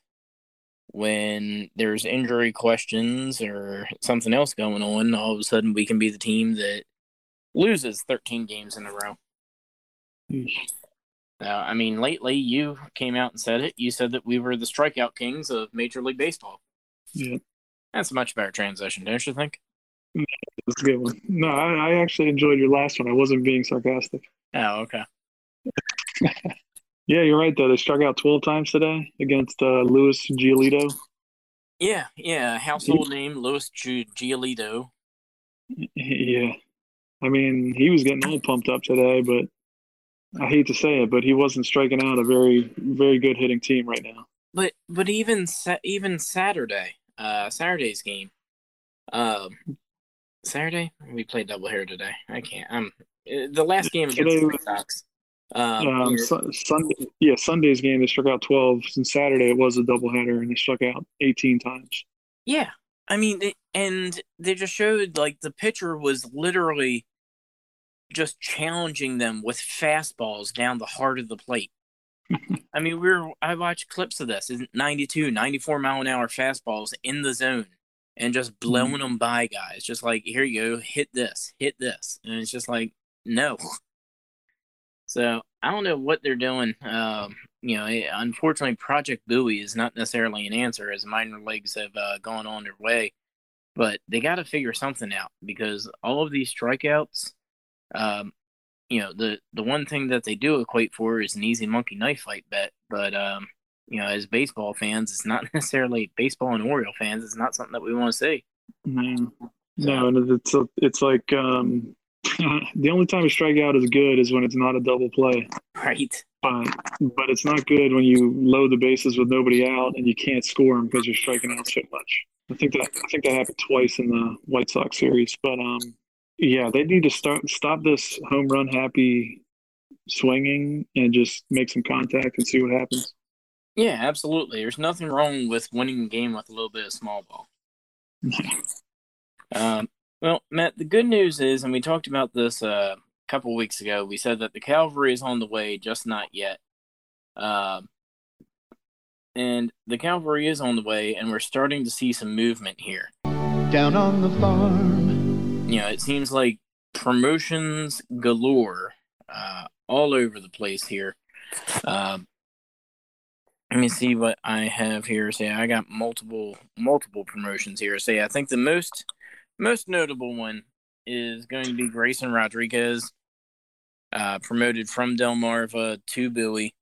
When there's injury questions or something else going on all of a sudden we can be the team that loses 13 games in a row. Hmm. Now i mean lately you came out and said it. You said that we were the strikeout kings of major league baseball. Yeah. that's a much better transition don't you think That's a good one. No, I, I actually enjoyed your last one. I wasn't being sarcastic. oh okay Yeah, you're right though. They struck out 12 times today against uh, Luis Giolito. yeah yeah household name louis Gi- giolito Yeah, I mean he was getting all pumped up today, but I hate to say it, but he wasn't striking out a very very good hitting team right now. But but even sa- even Saturday, uh, Saturday's game, um, Saturday we played doubleheader today. I can't. Um, uh, the last game against Today the Red Sox. Um, Um, Su- Sunday, yeah, Sunday's game they struck out 12, and Saturday it was a doubleheader and they struck out 18 times. yeah, I mean, they, and they just showed like the pitcher was literally just challenging them with fastballs down the heart of the plate. [laughs] I mean, we are I watched clips of this. Isn't 92, 94 mile an hour fastballs in the zone and just blowing them by guys. Just like, here you go, hit this, hit this. And it's just like, no. So I don't know what they're doing. Um, you know, it, unfortunately, Project Buoy is not necessarily an answer as minor leagues have uh, gone on their way. But they got to figure something out because all of these strikeouts, um, you know, the the one thing that they do equate for is an easy monkey knife fight bet. But um, you know, as baseball fans, it's not [laughs] necessarily baseball and Oriole fans. It's not something that we want to see. No, no, and it's it's like um, [laughs] the only time a strikeout is good is when it's not a double play. Right. But but it's not good when you load the bases with nobody out and you can't score them because you're striking out so much. I think that I think that happened twice in the White Sox series. But um, yeah, they need to start stop this home run happy swinging and just make some contact and see what happens. Yeah, absolutely. There's nothing wrong with winning a game with a little bit of small ball. [laughs] Um, well, Matt, the good news is, and we talked about this uh, a couple weeks ago. We said that the cavalry is on the way, just not yet. Um, and the cavalry is on the way, and we're starting to see some movement here. Down on the farm. You know, it seems like promotions galore, uh, all over the place here. Um, let me see what I have here. Say I got multiple multiple promotions here. Say I think the most most notable one is going to be Grayson Rodriguez, uh, promoted from Delmarva to Bowie.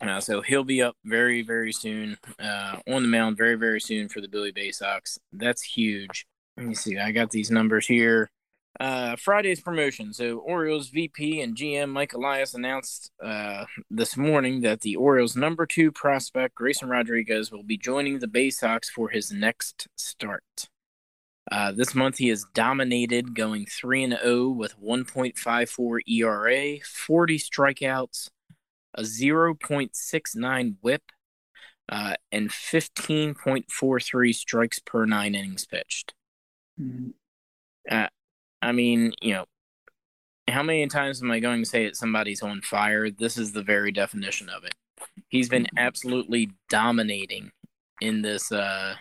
Uh, so he'll be up very very soon uh, on the mound very very soon for the Bowie Bay Sox. That's huge. Let me see. I got these numbers here. Uh, Friday's promotion. So Orioles VP and GM Mike Elias announced uh, this morning that the Orioles' number two prospect Grayson Rodriguez will be joining the Bay Sox for his next start. Uh, this month he has dominated, going three and zero with 1.54 ERA, 40 strikeouts, a 0.69 WHIP, uh, and 15.43 strikes per nine innings pitched. Mhm. I mean, you know, how many times am I going to say that somebody's on fire? This is the very definition of it. He's been absolutely dominating in this uh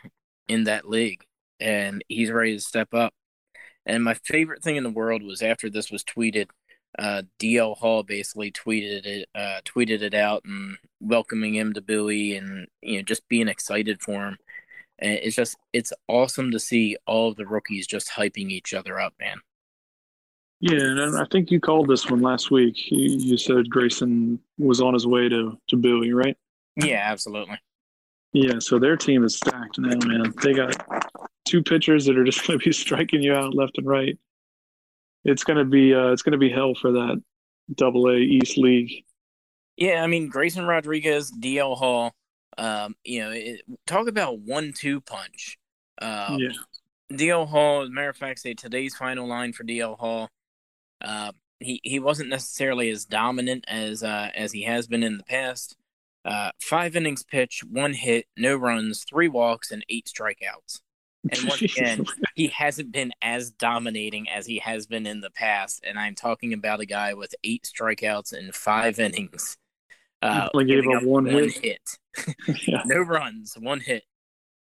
in that league and he's ready to step up. And my favorite thing in the world was after this was tweeted, uh DL Hall basically tweeted it uh tweeted it out and welcoming him to Bowie and you know just being excited for him. And it's just it's awesome to see all of the rookies just hyping each other up, man. Yeah, and I think you called this one last week. You, you said Grayson was on his way to to Bowie, right? Yeah, absolutely. Yeah, so their team is stacked now, man. They got two pitchers that are just [laughs] going to be striking you out left and right. It's going to be uh, it's going to be hell for that Double A East League. Yeah, I mean Grayson Rodriguez, DL Hall. Um, you know, it, talk about one-two punch. Uh, yeah, DL Hall, as a matter of fact, say today's final line for DL Hall. Uh, he he wasn't necessarily as dominant as uh, as he has been in the past. Uh, five innings pitched, one hit, no runs, three walks, and eight strikeouts. And once again, [laughs] he hasn't been as dominating as he has been in the past. And I'm talking about a guy with eight strikeouts in five innings. Uh, gave up one hit. hit. [laughs] [laughs] yeah. no runs, one hit,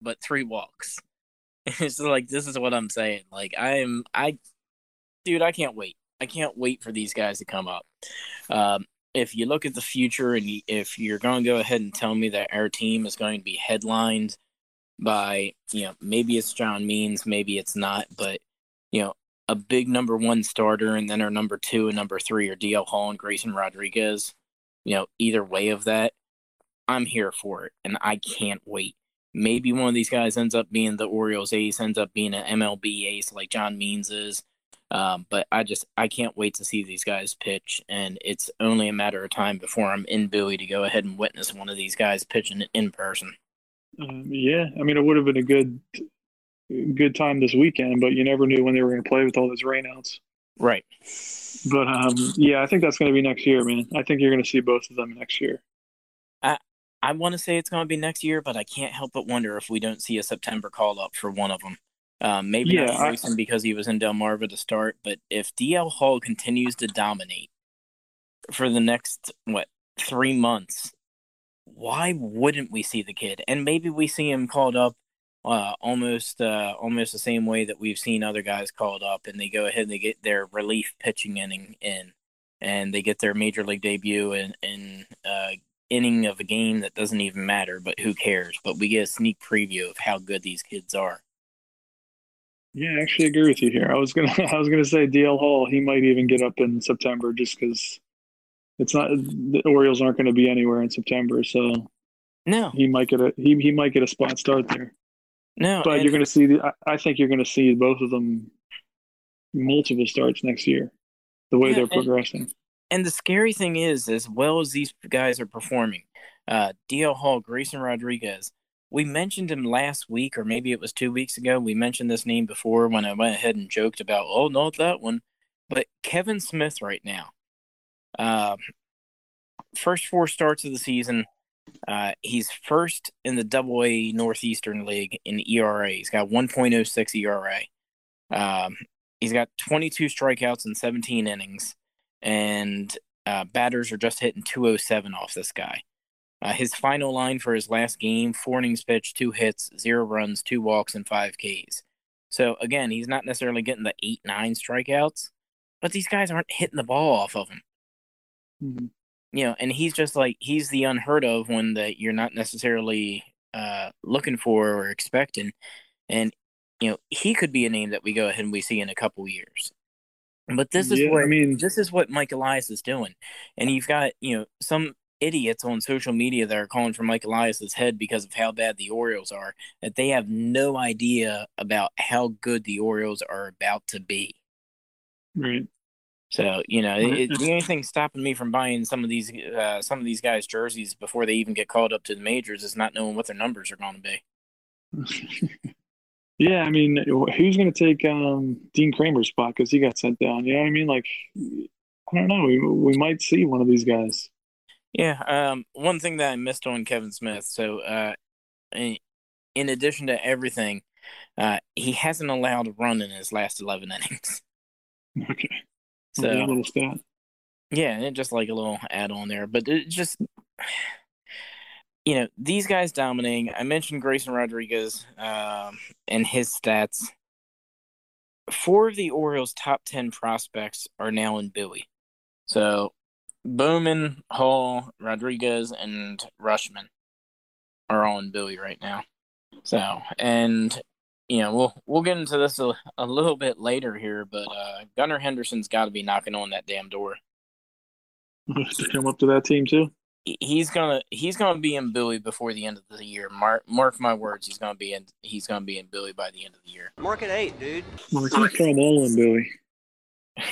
but three walks. [laughs] It's like this is what I'm saying. Like I am, I, dude, I can't wait. I can't wait for these guys to come up. Um, if you look at the future, and you, if you're going to go ahead and tell me that our team is going to be headlined by, you know, maybe it's John Means, maybe it's not, but you know, a big number one starter, and then our number two and number three are DL Hall and Grayson Rodriguez. You know, either way of that, I'm here for it, and I can't wait. Maybe one of these guys ends up being the Orioles ace, ends up being an MLB ace like John Means is. Um, but I just I can't wait to see these guys pitch, and it's only a matter of time before I'm in Bowie to go ahead and witness one of these guys pitching in person. Um, yeah, I mean, it would have been a good good time this weekend, but you never knew when they were going to play with all those rainouts. Right. But um, yeah, I think that's going to be next year, man. I think you're going to see both of them next year. I want to say it's going to be next year, but I can't help but wonder if we don't see a September call up for one of them. Um, maybe Yeah, not I- because he was in Delmarva to start, but if DL Hall continues to dominate for the next what three months, why wouldn't we see the kid? And maybe we see him called up uh, almost uh, almost the same way that we've seen other guys called up, and they go ahead and they get their relief pitching inning in, and they get their major league debut in in uh, inning of a game that doesn't even matter, but who cares? But we get a sneak preview of how good these kids are. Yeah, I actually agree with you here. I was gonna [laughs] I was gonna say DL Hall. He might even get up in September just because it's not the Orioles aren't going to be anywhere in September, so No, he might get a he he might get a spot start there. no, But you're going to see the I, I think you're going to see both of them multiple starts next year. The way Yeah, they're progressing. And the scary thing is, as well as these guys are performing, uh, DL Hall, Grayson Rodriguez, we mentioned him last week, or maybe it was two weeks ago. We mentioned this name before when I went ahead and joked about, oh, not that one. But Kevin Smith right now, um, first four starts of the season, uh, he's first in the Double A Northeastern League in ERA. He's got 1.06 ERA. Um, he's got 22 strikeouts in 17 innings and uh, batters are just hitting 207 off this guy. Uh, his final line for his last game: four innings pitched, two hits, zero runs, two walks, and five Ks. So again, he's not necessarily getting the eight, nine strikeouts, but these guys aren't hitting the ball off of him. Mhm. You know, and he's just like he's the unheard of one that you're not necessarily uh, looking for or expecting, and you know he could be a name that we go ahead and we see in a couple years. But this is Yeah, what I mean- this is what Mike Elias is doing, and you've got you know some idiots on social media that are calling for Mike Elias's head because of how bad the Orioles are. That they have no idea about how good the Orioles are about to be. Right. So you know, Right. it, the only thing stopping me from buying some of these uh, some of these guys' jerseys before they even get called up to the majors is not knowing what their numbers are going to be. [laughs] yeah, I mean, who's going to take um, Dean Kremer's spot because he got sent down? You know what I mean? Like, I don't know. We we might see one of these guys. Yeah. Um, one thing that I missed on Kevin Smith. So, uh, in, in addition to everything, uh, he hasn't allowed a run in his last eleven [laughs] innings. Okay. So that little stat. Yeah, and just like a little add on there, but it just you know these guys dominating. I mentioned Grayson Rodriguez um, and his stats. Four of the Orioles' top ten prospects are now in Bowie. So Bowman, Hall, Rodriguez, and Rutschman are all in Bowie right now. So and you know we'll we'll get into this a, a little bit later here, but uh, Gunnar Henderson's got to be knocking on that damn door. to come up to that team too. He's gonna he's gonna be in Bowie before the end of the year. Mark mark my words, he's gonna be in he's gonna be in Bowie by the end of the year. Mark at eight, dude. Well, they can't throw them all in Bowie. [laughs]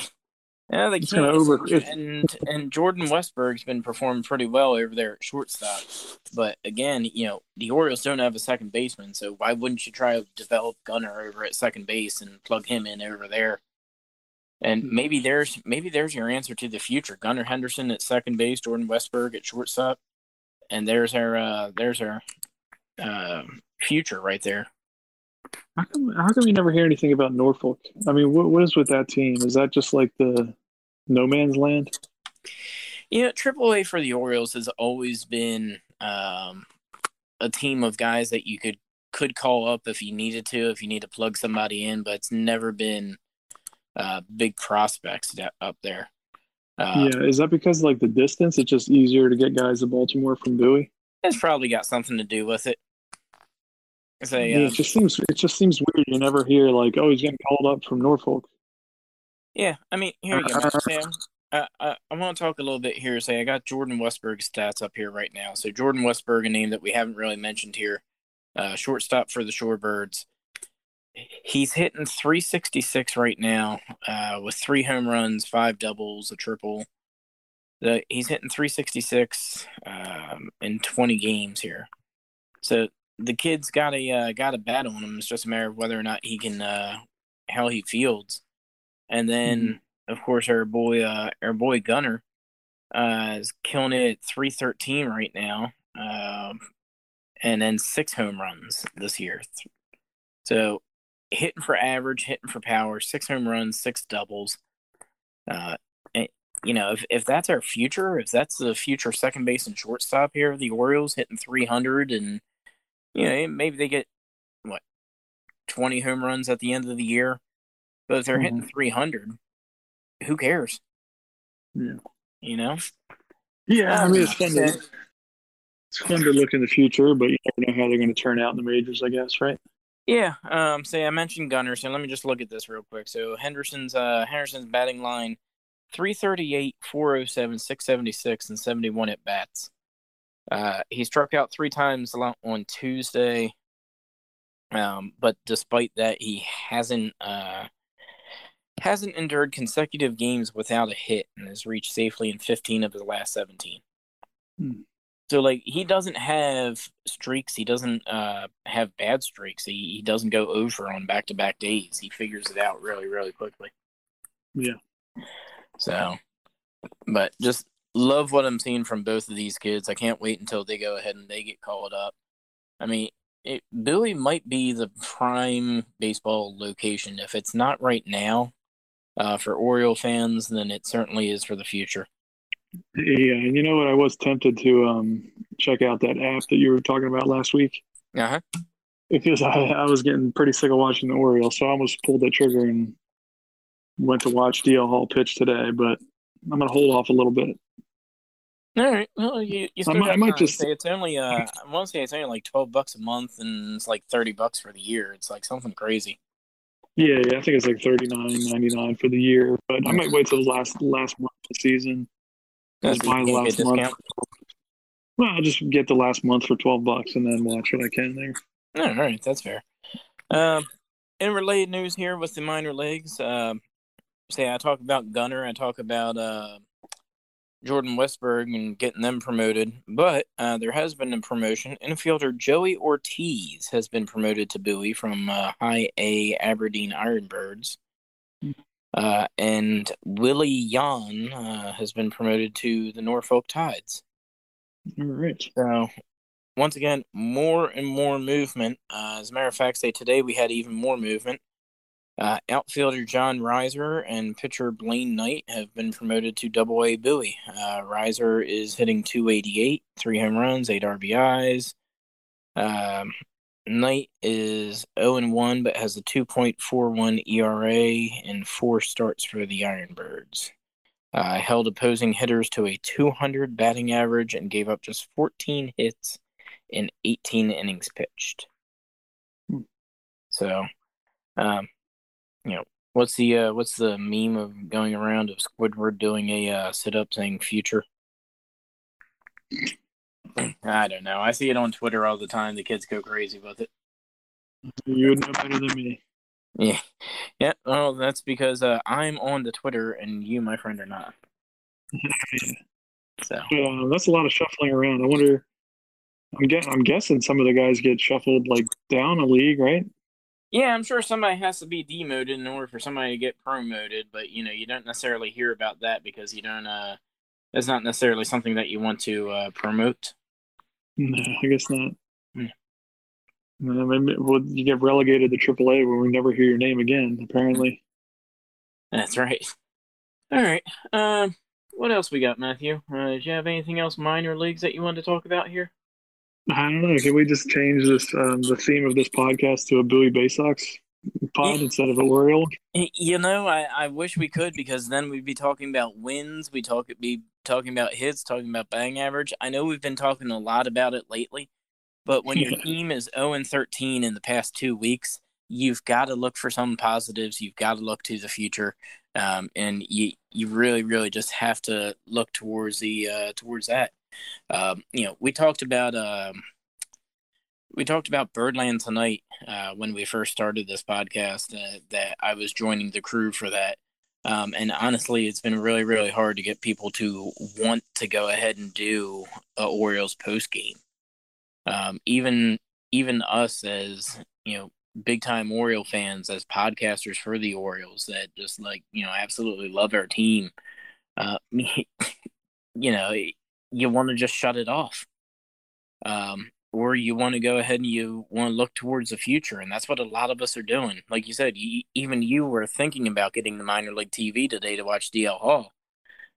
Yeah, they It's can't. over- and and Jordan Westburg's been performing pretty well over there at shortstop. But again, you know the Orioles don't have a second baseman, so why wouldn't you try to develop Gunnar over at second base and plug him in over there? And Hmm. maybe there's maybe there's your answer to the future. Gunnar Henderson at second base, Jordan Westburg at shortstop, and there's our uh, there's our uh, future right there. How come, how come you never hear anything about Norfolk? I mean, what, what is with that team? Is that just like the no man's land? You know, AAA for the Orioles has always been um, a team of guys that you could could call up if you needed to, if you need to plug somebody in, but it's never been uh, big prospects up there. Uh, yeah, is that because like the distance? It's just easier to get guys to Baltimore from Bowie. It's probably got something to do with it. A, Yeah, uh, it just seems it just seems weird. You never hear like, oh, he's getting called up from Norfolk. Yeah, I mean, here you go. [laughs] Sam. Uh, I, I want to talk a little bit here. Say, I got Jordan Westburg's stats up here right now. So, Jordan Westburg, a name that we haven't really mentioned here, uh, shortstop for the Shorebirds. He's hitting 366 right now uh, with three home runs, five doubles, a triple. The, he's hitting 366 um, in 20 games here. So, the kid's got a uh, got a bat on him. It's just a matter of whether or not he can uh, how he fields. And then, of course, our boy, uh, our boy Gunnar, uh, is killing it at three thirteen right now, um, and then six home runs this year. So, hitting for average, hitting for power, six home runs, six doubles. Uh, and, you know, if if that's our future, if that's the future second base and shortstop here, the Orioles hitting three hundred, and you know, maybe they get what twenty home runs at the end of the year. But if they're hitting 300, who cares? Yeah. You know? Yeah, I mean it's fun to it's fun to look in the future, but you never know how they're going to turn out in the majors. I guess, right? Yeah. Um. Say I mentioned Gunnar, let me just look at this real quick. So Henderson's uh Henderson's batting line, 338, 407, 676, and 71 at bats. Uh, he struck out three times on Tuesday. Um, but despite that, he hasn't uh hasn't endured consecutive games without a hit and has reached safely in 15 of his last 17. Hmm. So like he doesn't have streaks, he doesn't uh have bad streaks. He he doesn't go over on back-to-back days. He figures it out really really quickly. Yeah. So but just love what I'm seeing from both of these kids. I can't wait until they go ahead and they get called up. I mean, it, Bowie might be the prime baseball location. If it's not right now, uh, for Oriole fans, then it certainly is for the future. Yeah, and you know what? I was tempted to um, check out that app that you were talking about last week Uh huh. because I, I was getting pretty sick of watching the Orioles, so I almost pulled that trigger and went to watch DL Hall pitch today. But I'm gonna hold off a little bit. All right. Well, you, you still might- I might just- say it's only uh, I want to say it's only like twelve bucks a month, and it's like thirty bucks for the year. It's like something crazy. Yeah, yeah, I think it's like thirty nine ninety nine for the year, but I might wait till the last last month of the season. Buy the You last month. Well, I'll just get the last month for twelve bucks and then watch what I can there. All right, that's fair. Um, in related news here with the minor leagues, um, say I talk about Gunnar, I talk about uh, Jordan Westburg and getting them promoted, but uh, there has been a promotion. Infielder Joey Ortiz has been promoted to Bowie from uh, High A Aberdeen Ironbirds. Uh, and Willie Yahn uh, has been promoted to the Norfolk Tides. All right. So, once again, more and more movement. Uh, as a matter of fact, say today we had even more movement. Uh, outfielder John Rizer and pitcher Blaine Knight have been promoted to Double A Bowie. Uh, Rizer is hitting 288, three home runs, eight RBIs. Um, Knight is 0 and 1, but has a 2.41 ERA and four starts for the Ironbirds. Uh, held opposing hitters to a 200 batting average and gave up just 14 hits in 18 innings pitched. Hmm. So, um, you know, what's the uh, what's the meme of going around of Squidward doing a uh, sit up saying future? I don't know. I see it on Twitter all the time. The kids go crazy with it. You would know better than me. Yeah, yeah. Well, that's because uh, I'm on the Twitter and you, my friend, are not. So [laughs] Uh, that's a lot of shuffling around. I wonder. I'm guess I'm guessing some of the guys get shuffled like down a league, right? yeah, I'm sure somebody has to be demoted in order for somebody to get promoted. But you know, you don't necessarily hear about that because you don't. Uh, that's not necessarily something that you want to uh, promote. No, I guess not. Hmm. Uh, maybe, well, you get relegated to AAA where we never hear your name again. Apparently, That's right. All right. Um, what else we got, Matthew? Uh, did you have anything else minor leagues that you wanted to talk about here? I don't know. Can we just change this um, the theme of this podcast to a Bowie Bay Sox pod instead of a Oriole? You know, I, I wish we could because then we'd be talking about wins. We talk be talking about hits, talking about bang average. I know we've been talking a lot about it lately, but when your [laughs] team is zero and thirteen in the past two weeks, you've got to look for some positives. You've got to look to the future, um, and you you really really just have to look towards the uh, towards that. Um, you know, we talked about um, we talked about Birdland tonight uh, when we first started this podcast. Uh, that I was joining the crew for that, um, and honestly, it's been really really hard to get people to want to go ahead and do a Orioles post game. Um, even even us as you know big time Oriole fans as podcasters for the Orioles that just like you know absolutely love our team. Uh, [laughs] you know, you want to just shut it off. Um, or you want to go ahead and you want to look towards the future, and that's what a lot of us are doing. Like you said, you, even you were thinking about getting the minor league TV today to watch DL Hall.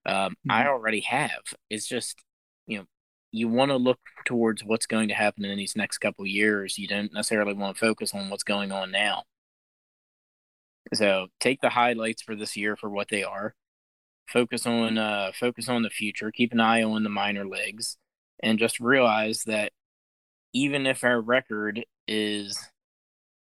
Um, I already have. It's just you know you want to look towards what's going to happen in these next couple years. You don't necessarily want to focus on what's going on now. So take the highlights for this year for what they are. Focus on uh, focus on the future. Keep an eye on the minor leagues, and just realize that even if our record is,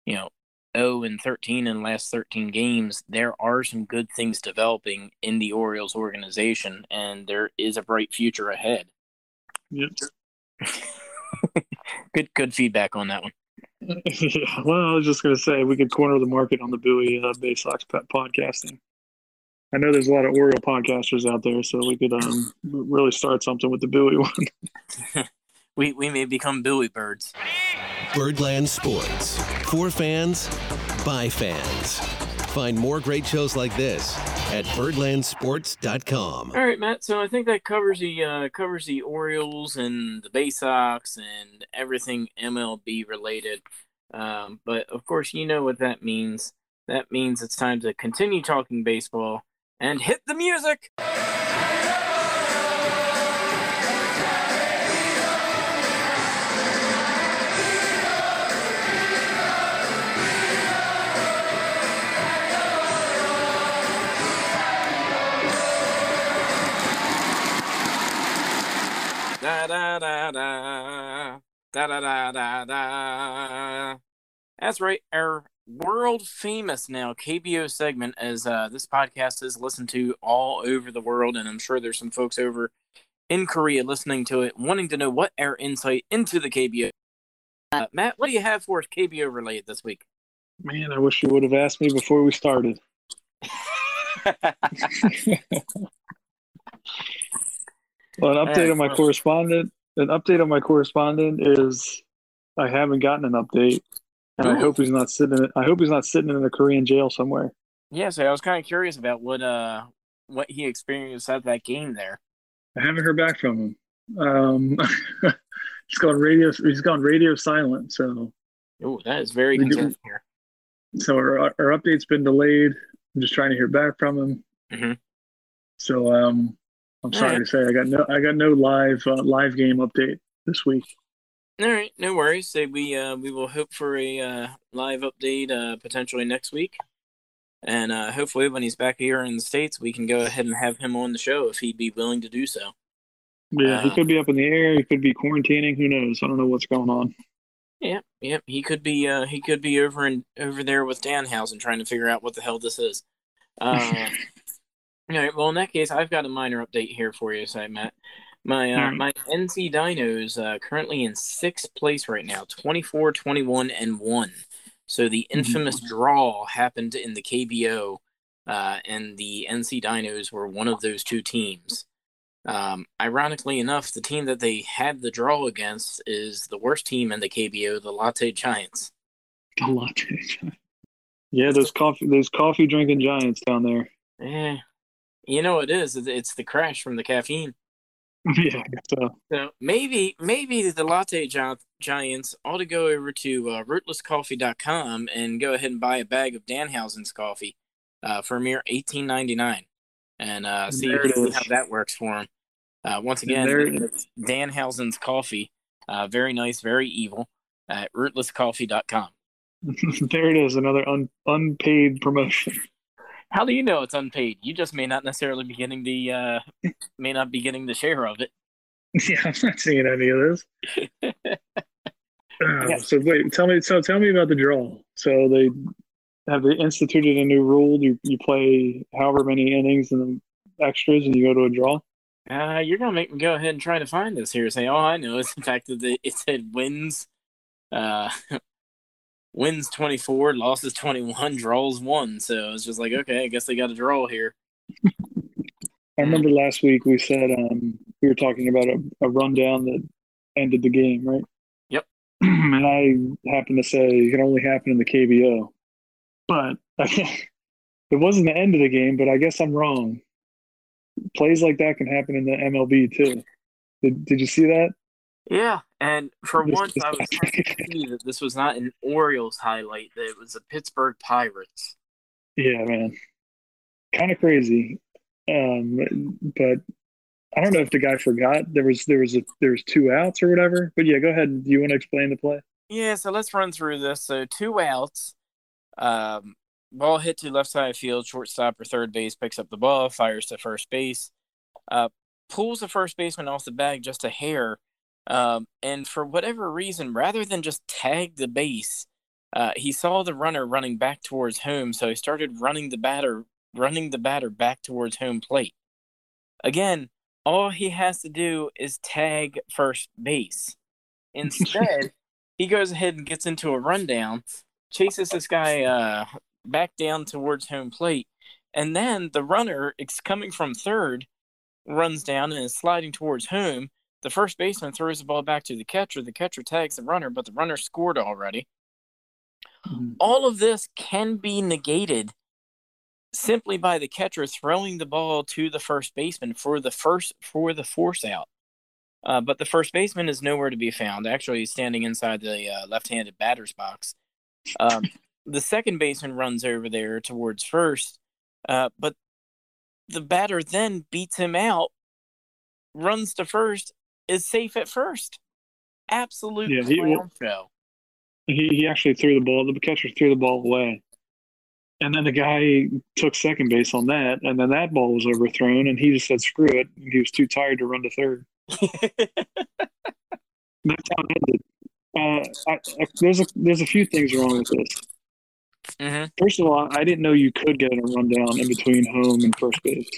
you know, 0 and 13 in the last 13 games, there are some good things developing in the Orioles organization, and there is a bright future ahead. Yep. [laughs] good, good feedback on that one. [laughs] yeah, well, I was just going to say we could corner the market on the Bowie uh, Bay Sox pet podcasting. I know there's a lot of Oriole podcasters out there, so we could um, really start something with the Bowie [laughs] one. We we may become Billy Birds. Birdland Sports. For fans, by fans. Find more great shows like this at birdlandsports.com. All right, Matt. So I think that covers the uh, covers the Orioles and the Bay Sox and everything MLB related. Um, but of course, you know what that means. That means it's time to continue talking baseball and hit the music. Da da da da da da da da da. That's right, our world famous now KBO segment, as uh, this podcast is listened to all over the world, and I'm sure there's some folks over in Korea listening to it, wanting to know what our insight into the KBO. Uh, Matt, what do you have for us KBO related this week? Man, I wish you would have asked me before we started. [laughs] [laughs] [laughs] Well, an [laughs] update on my correspondent. An update on my correspondent is I haven't gotten an update, and I hope he's not sitting. In, I hope he's not sitting in a Korean jail somewhere. yeah, so I was kind of curious about what uh what he experienced at that game there. I haven't heard back from him. Um, [laughs] he's gone radio. He's gone radio silent. So, Oh, that is very concerning here. so our, our update's been delayed. I'm just trying to hear back from him. Mhm. So, um, I'm sorry Alright. to say I got no I got no live uh, live game update this week. All right, no worries. We uh, we will hope for a uh, live update uh, potentially next week, and uh, hopefully when he's back here in the states, we can go ahead and have him on the show if he'd be willing to do so. Yeah, he Uh, could be up in the air. He could be quarantining. Who knows? I don't know what's going on. Yep, yep. He could be uh, he could be over and over there with Danhausen trying to figure out what the hell this is. Uh, [laughs] all right. Well, in that case, I've got a minor update here for you, say Matt. My uh, Alright. my NC Dinos uh, currently in sixth place right now, 24, 21, and one. So the infamous draw happened in the KBO, uh, and the NC Dinos were one of those two teams. Um, ironically enough, the team that they had the draw against is the worst team in the KBO, the Latte Giants. A lot. yeah, those coffee those coffee drinking giants down there. Eh, you know what it is? It's- the crash from the caffeine. [laughs] yeah, so. So maybe maybe the Latte Gi- Giants ought to go over to uh, rootlesscoffee.com and go ahead and buy a bag of Danhausen's coffee uh, for a mere eighteen ninety nine, and uh, see, how that works for him. Uh, once again, it's Danhausen's coffee, uh, very nice, very evil at rootlesscoffee.com. [laughs] there it is, another un, unpaid promotion. How do you know it's unpaid? You just may not necessarily be getting the uh, may not be getting the share of it. [laughs] yeah, I'm not seeing any of this. Uh, [laughs] Yeah. So wait, tell me. So tell me about the draw. So they have they instituted a new rule. You you play however many innings and extras, and you go to a draw. Uh, you're gonna make me go ahead and try to find this here. Say, all I know is the fact that it said wins, uh, wins 24, losses 21, draws one. So it's just like, okay, I guess they got a draw here. I remember last week we said um, we were talking about a, a rundown that ended the game, right? Yep. [clears throat] and I happened to say it can only happen in the KBO, but [laughs] it wasn't the end of the game. But I guess I'm wrong. Plays like that can happen in the MLB too. Did Did you see that? Yeah, and for once, I was happy to [laughs] see that this was not an Orioles highlight; that it was the Pittsburgh Pirates. Yeah, man. Kind of crazy. Um, but I don't know if the guy forgot there was there was a there was two outs or whatever. But yeah, go ahead. Do you want to explain the play? Yeah, so let's run through this. So two outs. Um, ball hit to left side field, shortstop or third base picks up the ball, fires to first base, uh, pulls the first baseman off the bag just a hair, um, and for whatever reason, rather than just tag the base, uh, he saw the runner running back towards home, so he started running the batter, running the batter back towards home plate. Again, all he has to do is tag first base. Instead, [laughs] he goes ahead and gets into a rundown, chases this guy uh, back down towards home plate, and then the runner, it's coming from third, runs down and is sliding towards home. The first baseman throws the ball back to the catcher. The catcher tags the runner, but the runner scored already. All of this can be negated simply by the catcher throwing the ball to the first baseman for the first for the force out. Uh, but the first baseman is nowhere to be found. Actually, he's standing inside the uh, left-handed batter's box. Um, the second baseman runs over there towards first, uh, but the batter then beats him out, runs to first, is safe at first. Absolute Yeah, he- clown show. He he actually threw the ball. The catcher threw the ball away, and then the guy took second base on that, and then that ball was overthrown, and he just said screw it. He was too tired to run to third. [laughs] That's how it ended. Uh, I, I, there's a there's a few things wrong with this. hmm First of all, I didn't know you could get a rundown in between home and first base.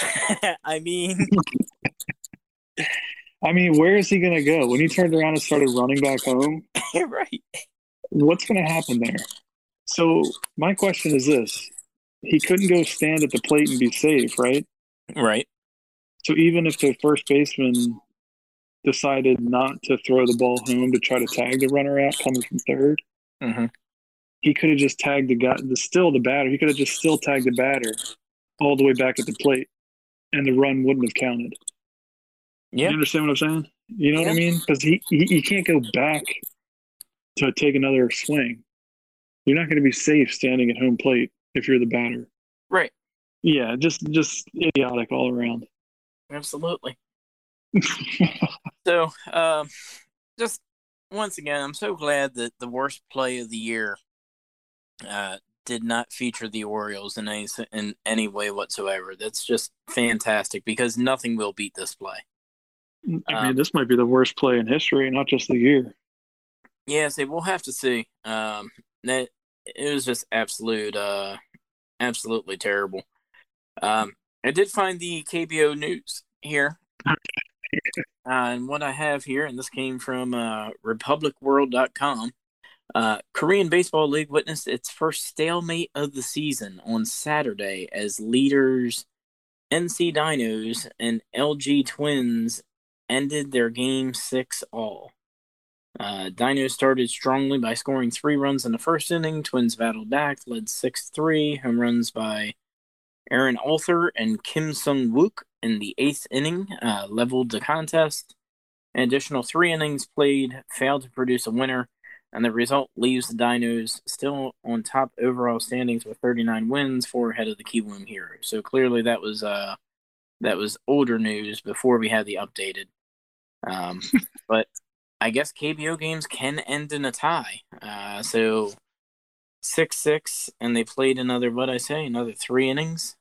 [laughs] I mean, [laughs] I mean, where is he going to go when he turned around and started running back home? [laughs] right. What's going to happen there? So my question is this: He couldn't go stand at the plate and be safe, right? Right. So even if the first baseman decided not to throw the ball home to try to tag the runner out coming from third, hmm he could have just tagged the guy, the still the batter. He could have just still tagged the batter all the way back at the plate, and the run wouldn't have counted. Yeah. You understand what I'm saying? You know what I mean? Because he, he he can't go back to take another swing. You're not going to be safe standing at home plate if you're the batter. Right. Yeah, just just idiotic all around. Absolutely. [laughs] So, um, just once again, I'm so glad that the worst play of the year uh, did not feature the Orioles in any in any way whatsoever. That's just fantastic because nothing will beat this play. I mean, Um, this might be the worst play in history, not just the year. Yeah, see, we'll have to see. Um, that it was just absolute, uh, absolutely terrible. Um, I did find the KBO news here, [laughs] uh, and what I have here, and this came from uh, RepublicWorld.com. Uh, Korean Baseball League witnessed its first stalemate of the season on Saturday as leaders NC Dinos and LG Twins ended their game six all. Uh, Dino started strongly by scoring three runs in the first inning. Twins battled back, led 6 3. Home runs by Aaron Altherr and Kim Sung Wook in the eighth inning uh, leveled the contest. An additional three innings played failed to produce a winner, and the result leaves the Dinos still on top overall standings with 39 wins, four ahead of the Kiwoom Heroes. So clearly that was uh, that was older news before we had the updated. Um, but I guess KBO games can end in a tie. Uh, so six six, and they played another what I say, another three innings.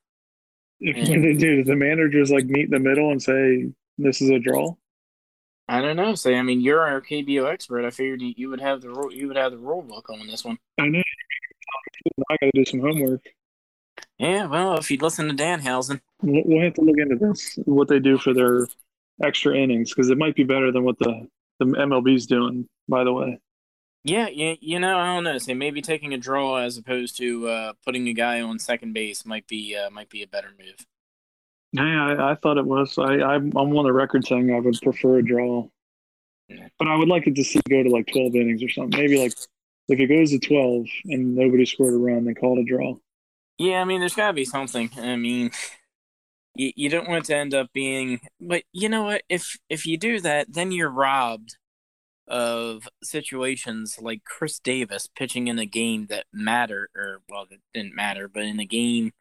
What do they do? Does the managers like meet in the middle and say this is a draw? I don't know. So I mean, you're our KBO expert. I figured you, you would have the rule. You would have the rule book on this one. I know. I got to do some homework. Yeah. Well, if you'd listen to Danhausen. We'll have to look into this. What they do for their extra innings because it might be better than what the the MLB's doing. By the way, Yeah, you, you know, I don't know. Say maybe taking a draw as opposed to uh, putting a guy on second base might be uh, might be a better move. yeah, I, I thought it was. I I'm, I'm on the record saying I would prefer a draw, Yeah. but I would like it to see go to like 12 innings or something. Maybe like if it goes to 12 and nobody scored a run, then call it a draw. Yeah, I mean, there's got to be something. I mean, you, you don't want it to end up being, but you know what? If if you do that, then you're robbed of situations like Chris Davis pitching in a game that matter or well, that didn't matter, but in a game,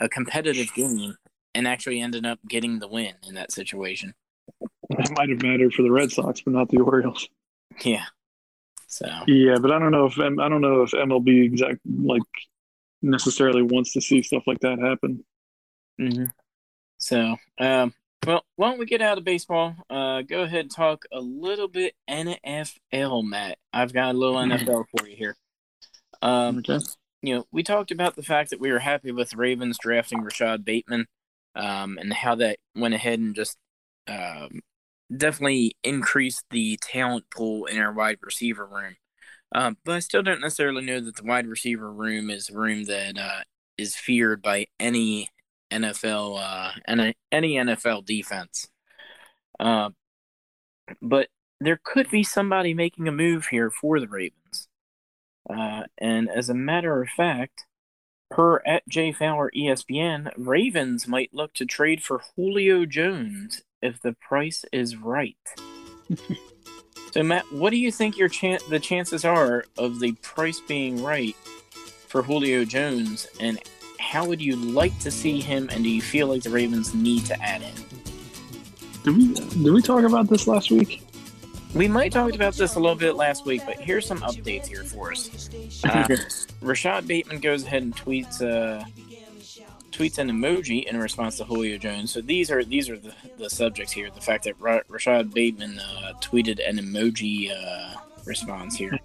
a competitive game, and actually ended up getting the win in that situation. It might have mattered for the Red Sox, but not the Orioles. Yeah. So Yeah, but I don't know if I don't know if MLB exact like necessarily wants to see stuff like that happen. hmm So, um, well, why don't we get out of baseball? Uh, go ahead and talk a little bit NFL, Matt. I've got a little [laughs] NFL for you here. Um, Okay. you know, we talked about the fact that we were happy with Ravens drafting Rashad Bateman, um, and how that went ahead and just um, definitely increased the talent pool in our wide receiver room. Um, but I still don't necessarily know that the wide receiver room is a room that uh, is feared by any NFL uh, any any NFL defense. Uh, but there could be somebody making a move here for the Ravens. Uh, and as a matter of fact, per at J Fowler ESPN, Ravens might look to trade for Julio Jones if the price is right. [laughs] so Matt, what do you think your chan- the chances are of the price being right for Julio Jones and how would you like to see him and do you feel like the Ravens need to add him? Did we did we talk about this last week? We might talked about this a little bit last week, but here's some updates here for us. Uh, [laughs] Rashad Bateman goes ahead and tweets uh, tweets an emoji in response to Julio Jones. So these are these are the, the subjects here. The fact that Ra- Rashad Bateman uh, tweeted an emoji uh, response here.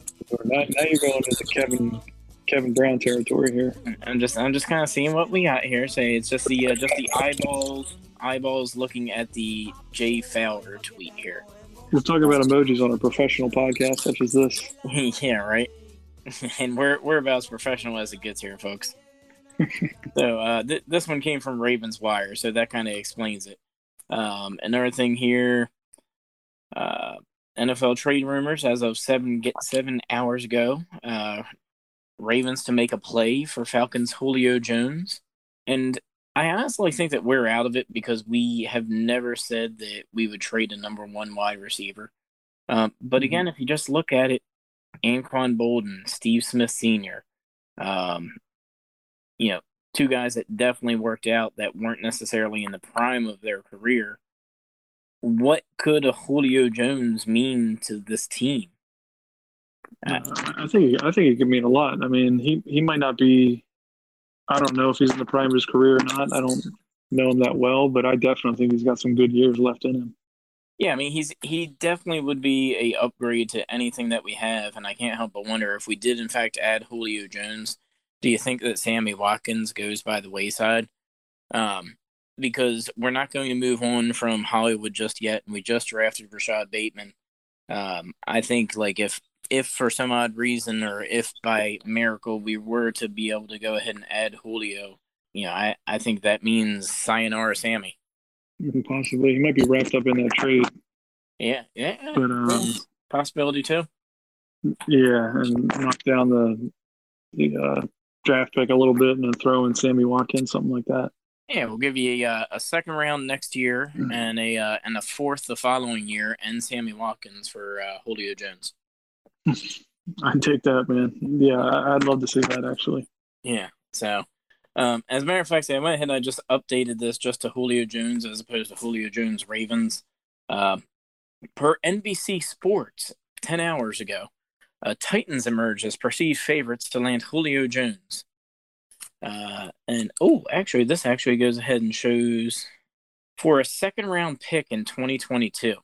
Now, now you're going into Kevin Kevin Brown territory here. I'm just I'm just kind of seeing what we got here. Say it's just the uh, just the eyeballs eyeballs looking at the Jay Fowler tweet here. We're talking about emojis on a professional podcast such as this. [laughs] yeah, right. [laughs] and we're we're about as professional as it gets here, folks. [laughs] so uh, th- this one came from Ravens Wire, so that kind of explains it. Um, another thing here, uh, NFL trade rumors as of seven get seven hours ago. Uh, Ravens to make a play for Falcons Julio Jones, and I honestly think that we're out of it because we have never said that we would trade a number one wide receiver. Um, but Mhm. again, if you just look at it, Anquan Boldin, Steve Smith Sr., um, you know, two guys that definitely worked out that weren't necessarily in the prime of their career. What could a Julio Jones mean to this team? Uh, I think I think it could mean a lot. I mean, he he might not be. I don't know if he's in the prime of his career or not. I don't know him that well, but I definitely think he's got some good years left in him. Yeah, I mean he's he definitely would be a upgrade to anything that we have, and I can't help but wonder if we did in fact add Julio Jones, do you think that Sammy Watkins goes by the wayside? Um, because we're not going to move on from Hollywood just yet, and we just drafted Rashad Bateman. Um, I think like if if for some odd reason or if by miracle we were to be able to go ahead and add Julio, you know, I I think that means sayonara Sammy. Possibly, he might be wrapped up in that trade, Yeah, yeah, but um, possibility too. yeah, and knock down the the uh, draft pick a little bit, and then throw in Sammy Watkins, something like that. Yeah, we'll give you a, uh, a second round next year Mhm. and a uh, and a fourth the following year, and Sammy Watkins for uh, Julio Jones. [laughs] I'd take that, man. Yeah, I'd love to see that actually. Yeah. So, um, as a matter of fact, I went ahead and I just updated this just to Julio Jones as opposed to Julio Jones Ravens. Um, per NBC Sports, ten hours ago, uh, Titans emerge as perceived favorites to land Julio Jones. Uh, and oh, actually, this actually goes ahead and shows for a second round pick in 2022.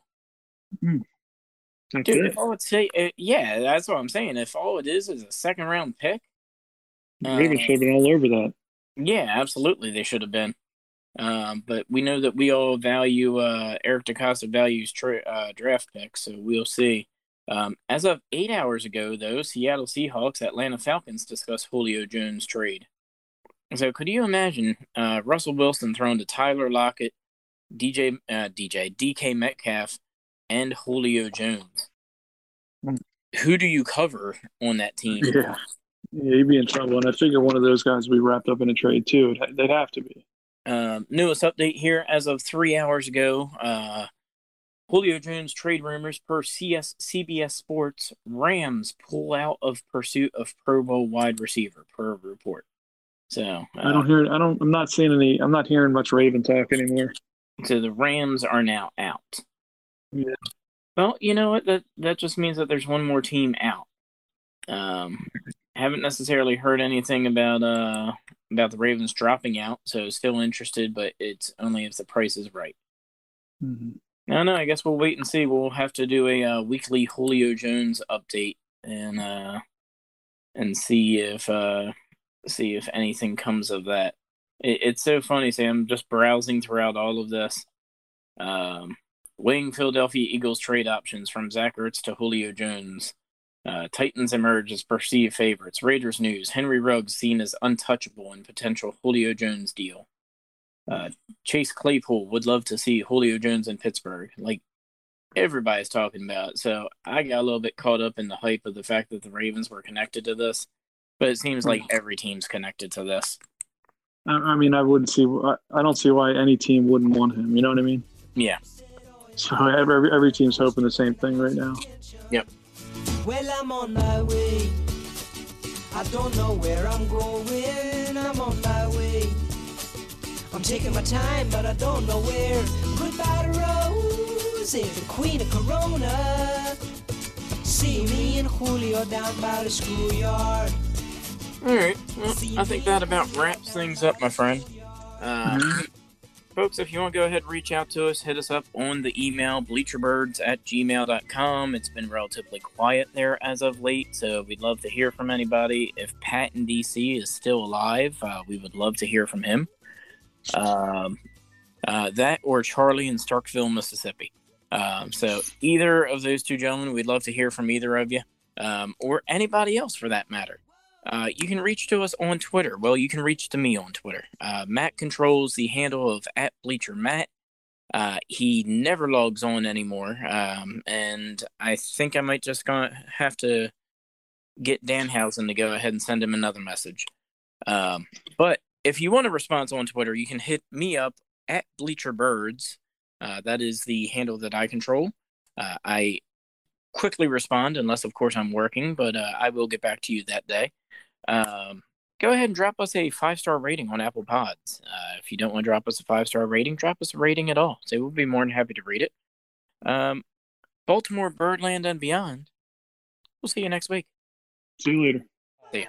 That's Dude, it. if all it's say, uh, yeah, that's what I'm saying. If all it is is a second round pick, The Ravens should have been all over that. yeah, absolutely, they should have been. Um, but we know that we all value uh, Eric DeCosta values tra- uh, draft picks, so we'll see. Um, as of eight hours ago, though, Seattle Seahawks, Atlanta Falcons discussed Julio Jones trade. So, could you imagine uh, Russell Wilson thrown to Tyler Lockett, DJ, uh, DJ, DK Metcalf, and Julio Jones? Hmm. Who do you cover on that team? Yeah. Yeah, he'd be in trouble, and I figure one of those guys would be wrapped up in a trade too. They'd have to be. Um, newest update here as of three hours ago. Uh, Julio Jones trade rumors per CS CBS Sports. Rams pull out of pursuit of Pro Bowl wide receiver per report. So, uh, I don't hear. I don't. I'm not seeing any. I'm not hearing much Raven talk anymore. so the Rams are now out. Yeah. Well, you know what? That that just means that there's one more team out. Um, haven't necessarily heard anything about uh about the Ravens dropping out, so still interested, but it's only if the price is right. Mm-hmm. No, no. I guess we'll wait and see. We'll have to do a uh, weekly Julio Jones update and uh, and see if uh, see if anything comes of that. It, it's so funny, Sam. Just browsing throughout all of this, um, weighing Philadelphia Eagles trade options from Zach Ertz to Julio Jones. Uh, Titans emerge as perceived favorites. Raiders news: Henry Ruggs seen as untouchable in potential Julio Jones deal. Uh, Chase Claypool would love to see Julio Jones in Pittsburgh. Like everybody's talking about. So I got a little bit caught up in the hype of the fact that the Ravens were connected to this, but it seems like every team's connected to this. I, I mean, I wouldn't see. I, I don't see why any team wouldn't want him. You know what I mean? Yeah. So every every team's hoping the same thing right now. Yep. Well, I'm on my way. I don't know where I'm going. I'm on my way. I'm taking my time, but I don't know where. Goodbye to Rose, the queen of Corona. See me and Julio down by the schoolyard. All right. Well, I think that about wraps things up, my friend. Uh, Folks, if you want to go ahead and reach out to us, hit us up on the email bleacherbirds at gmail.com. It's been relatively quiet there as of late, so we'd love to hear from anybody. If Pat in DC is still alive, uh, we would love to hear from him. Um, uh, that or Charlie in Starkville, Mississippi. Um, so either of those two gentlemen, we'd love to hear from either of you, um, or anybody else for that matter. Uh, you can reach to us on Twitter. Well, you can reach to me on Twitter. Uh, Matt controls the handle of at Bleacher Matt. Uh, he never logs on anymore, um, and I think I might just gonna have to get Danhausen to go ahead and send him another message. Um, but if you want a response on Twitter, you can hit me up at Bleacher Birds. Uh, that is the handle that I control. Uh, I quickly respond, unless, of course, I'm working, but uh, I will get back to you that day. Um, go ahead and drop us a five star rating on Apple Pods. Uh, if you don't want to drop us a five star rating, drop us a rating at all. So we'll be more than happy to read it. Um, Baltimore, Birdland, and beyond. We'll see you next week. See you later. See ya.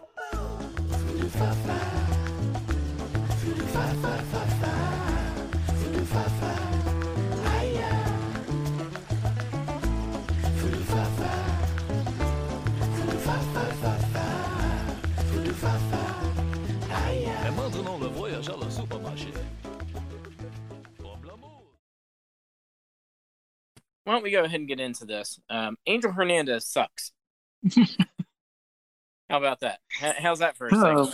Why don't we go ahead and get into this? Um, Angel Hernandez sucks. [laughs] How about that? How's that for a Oh.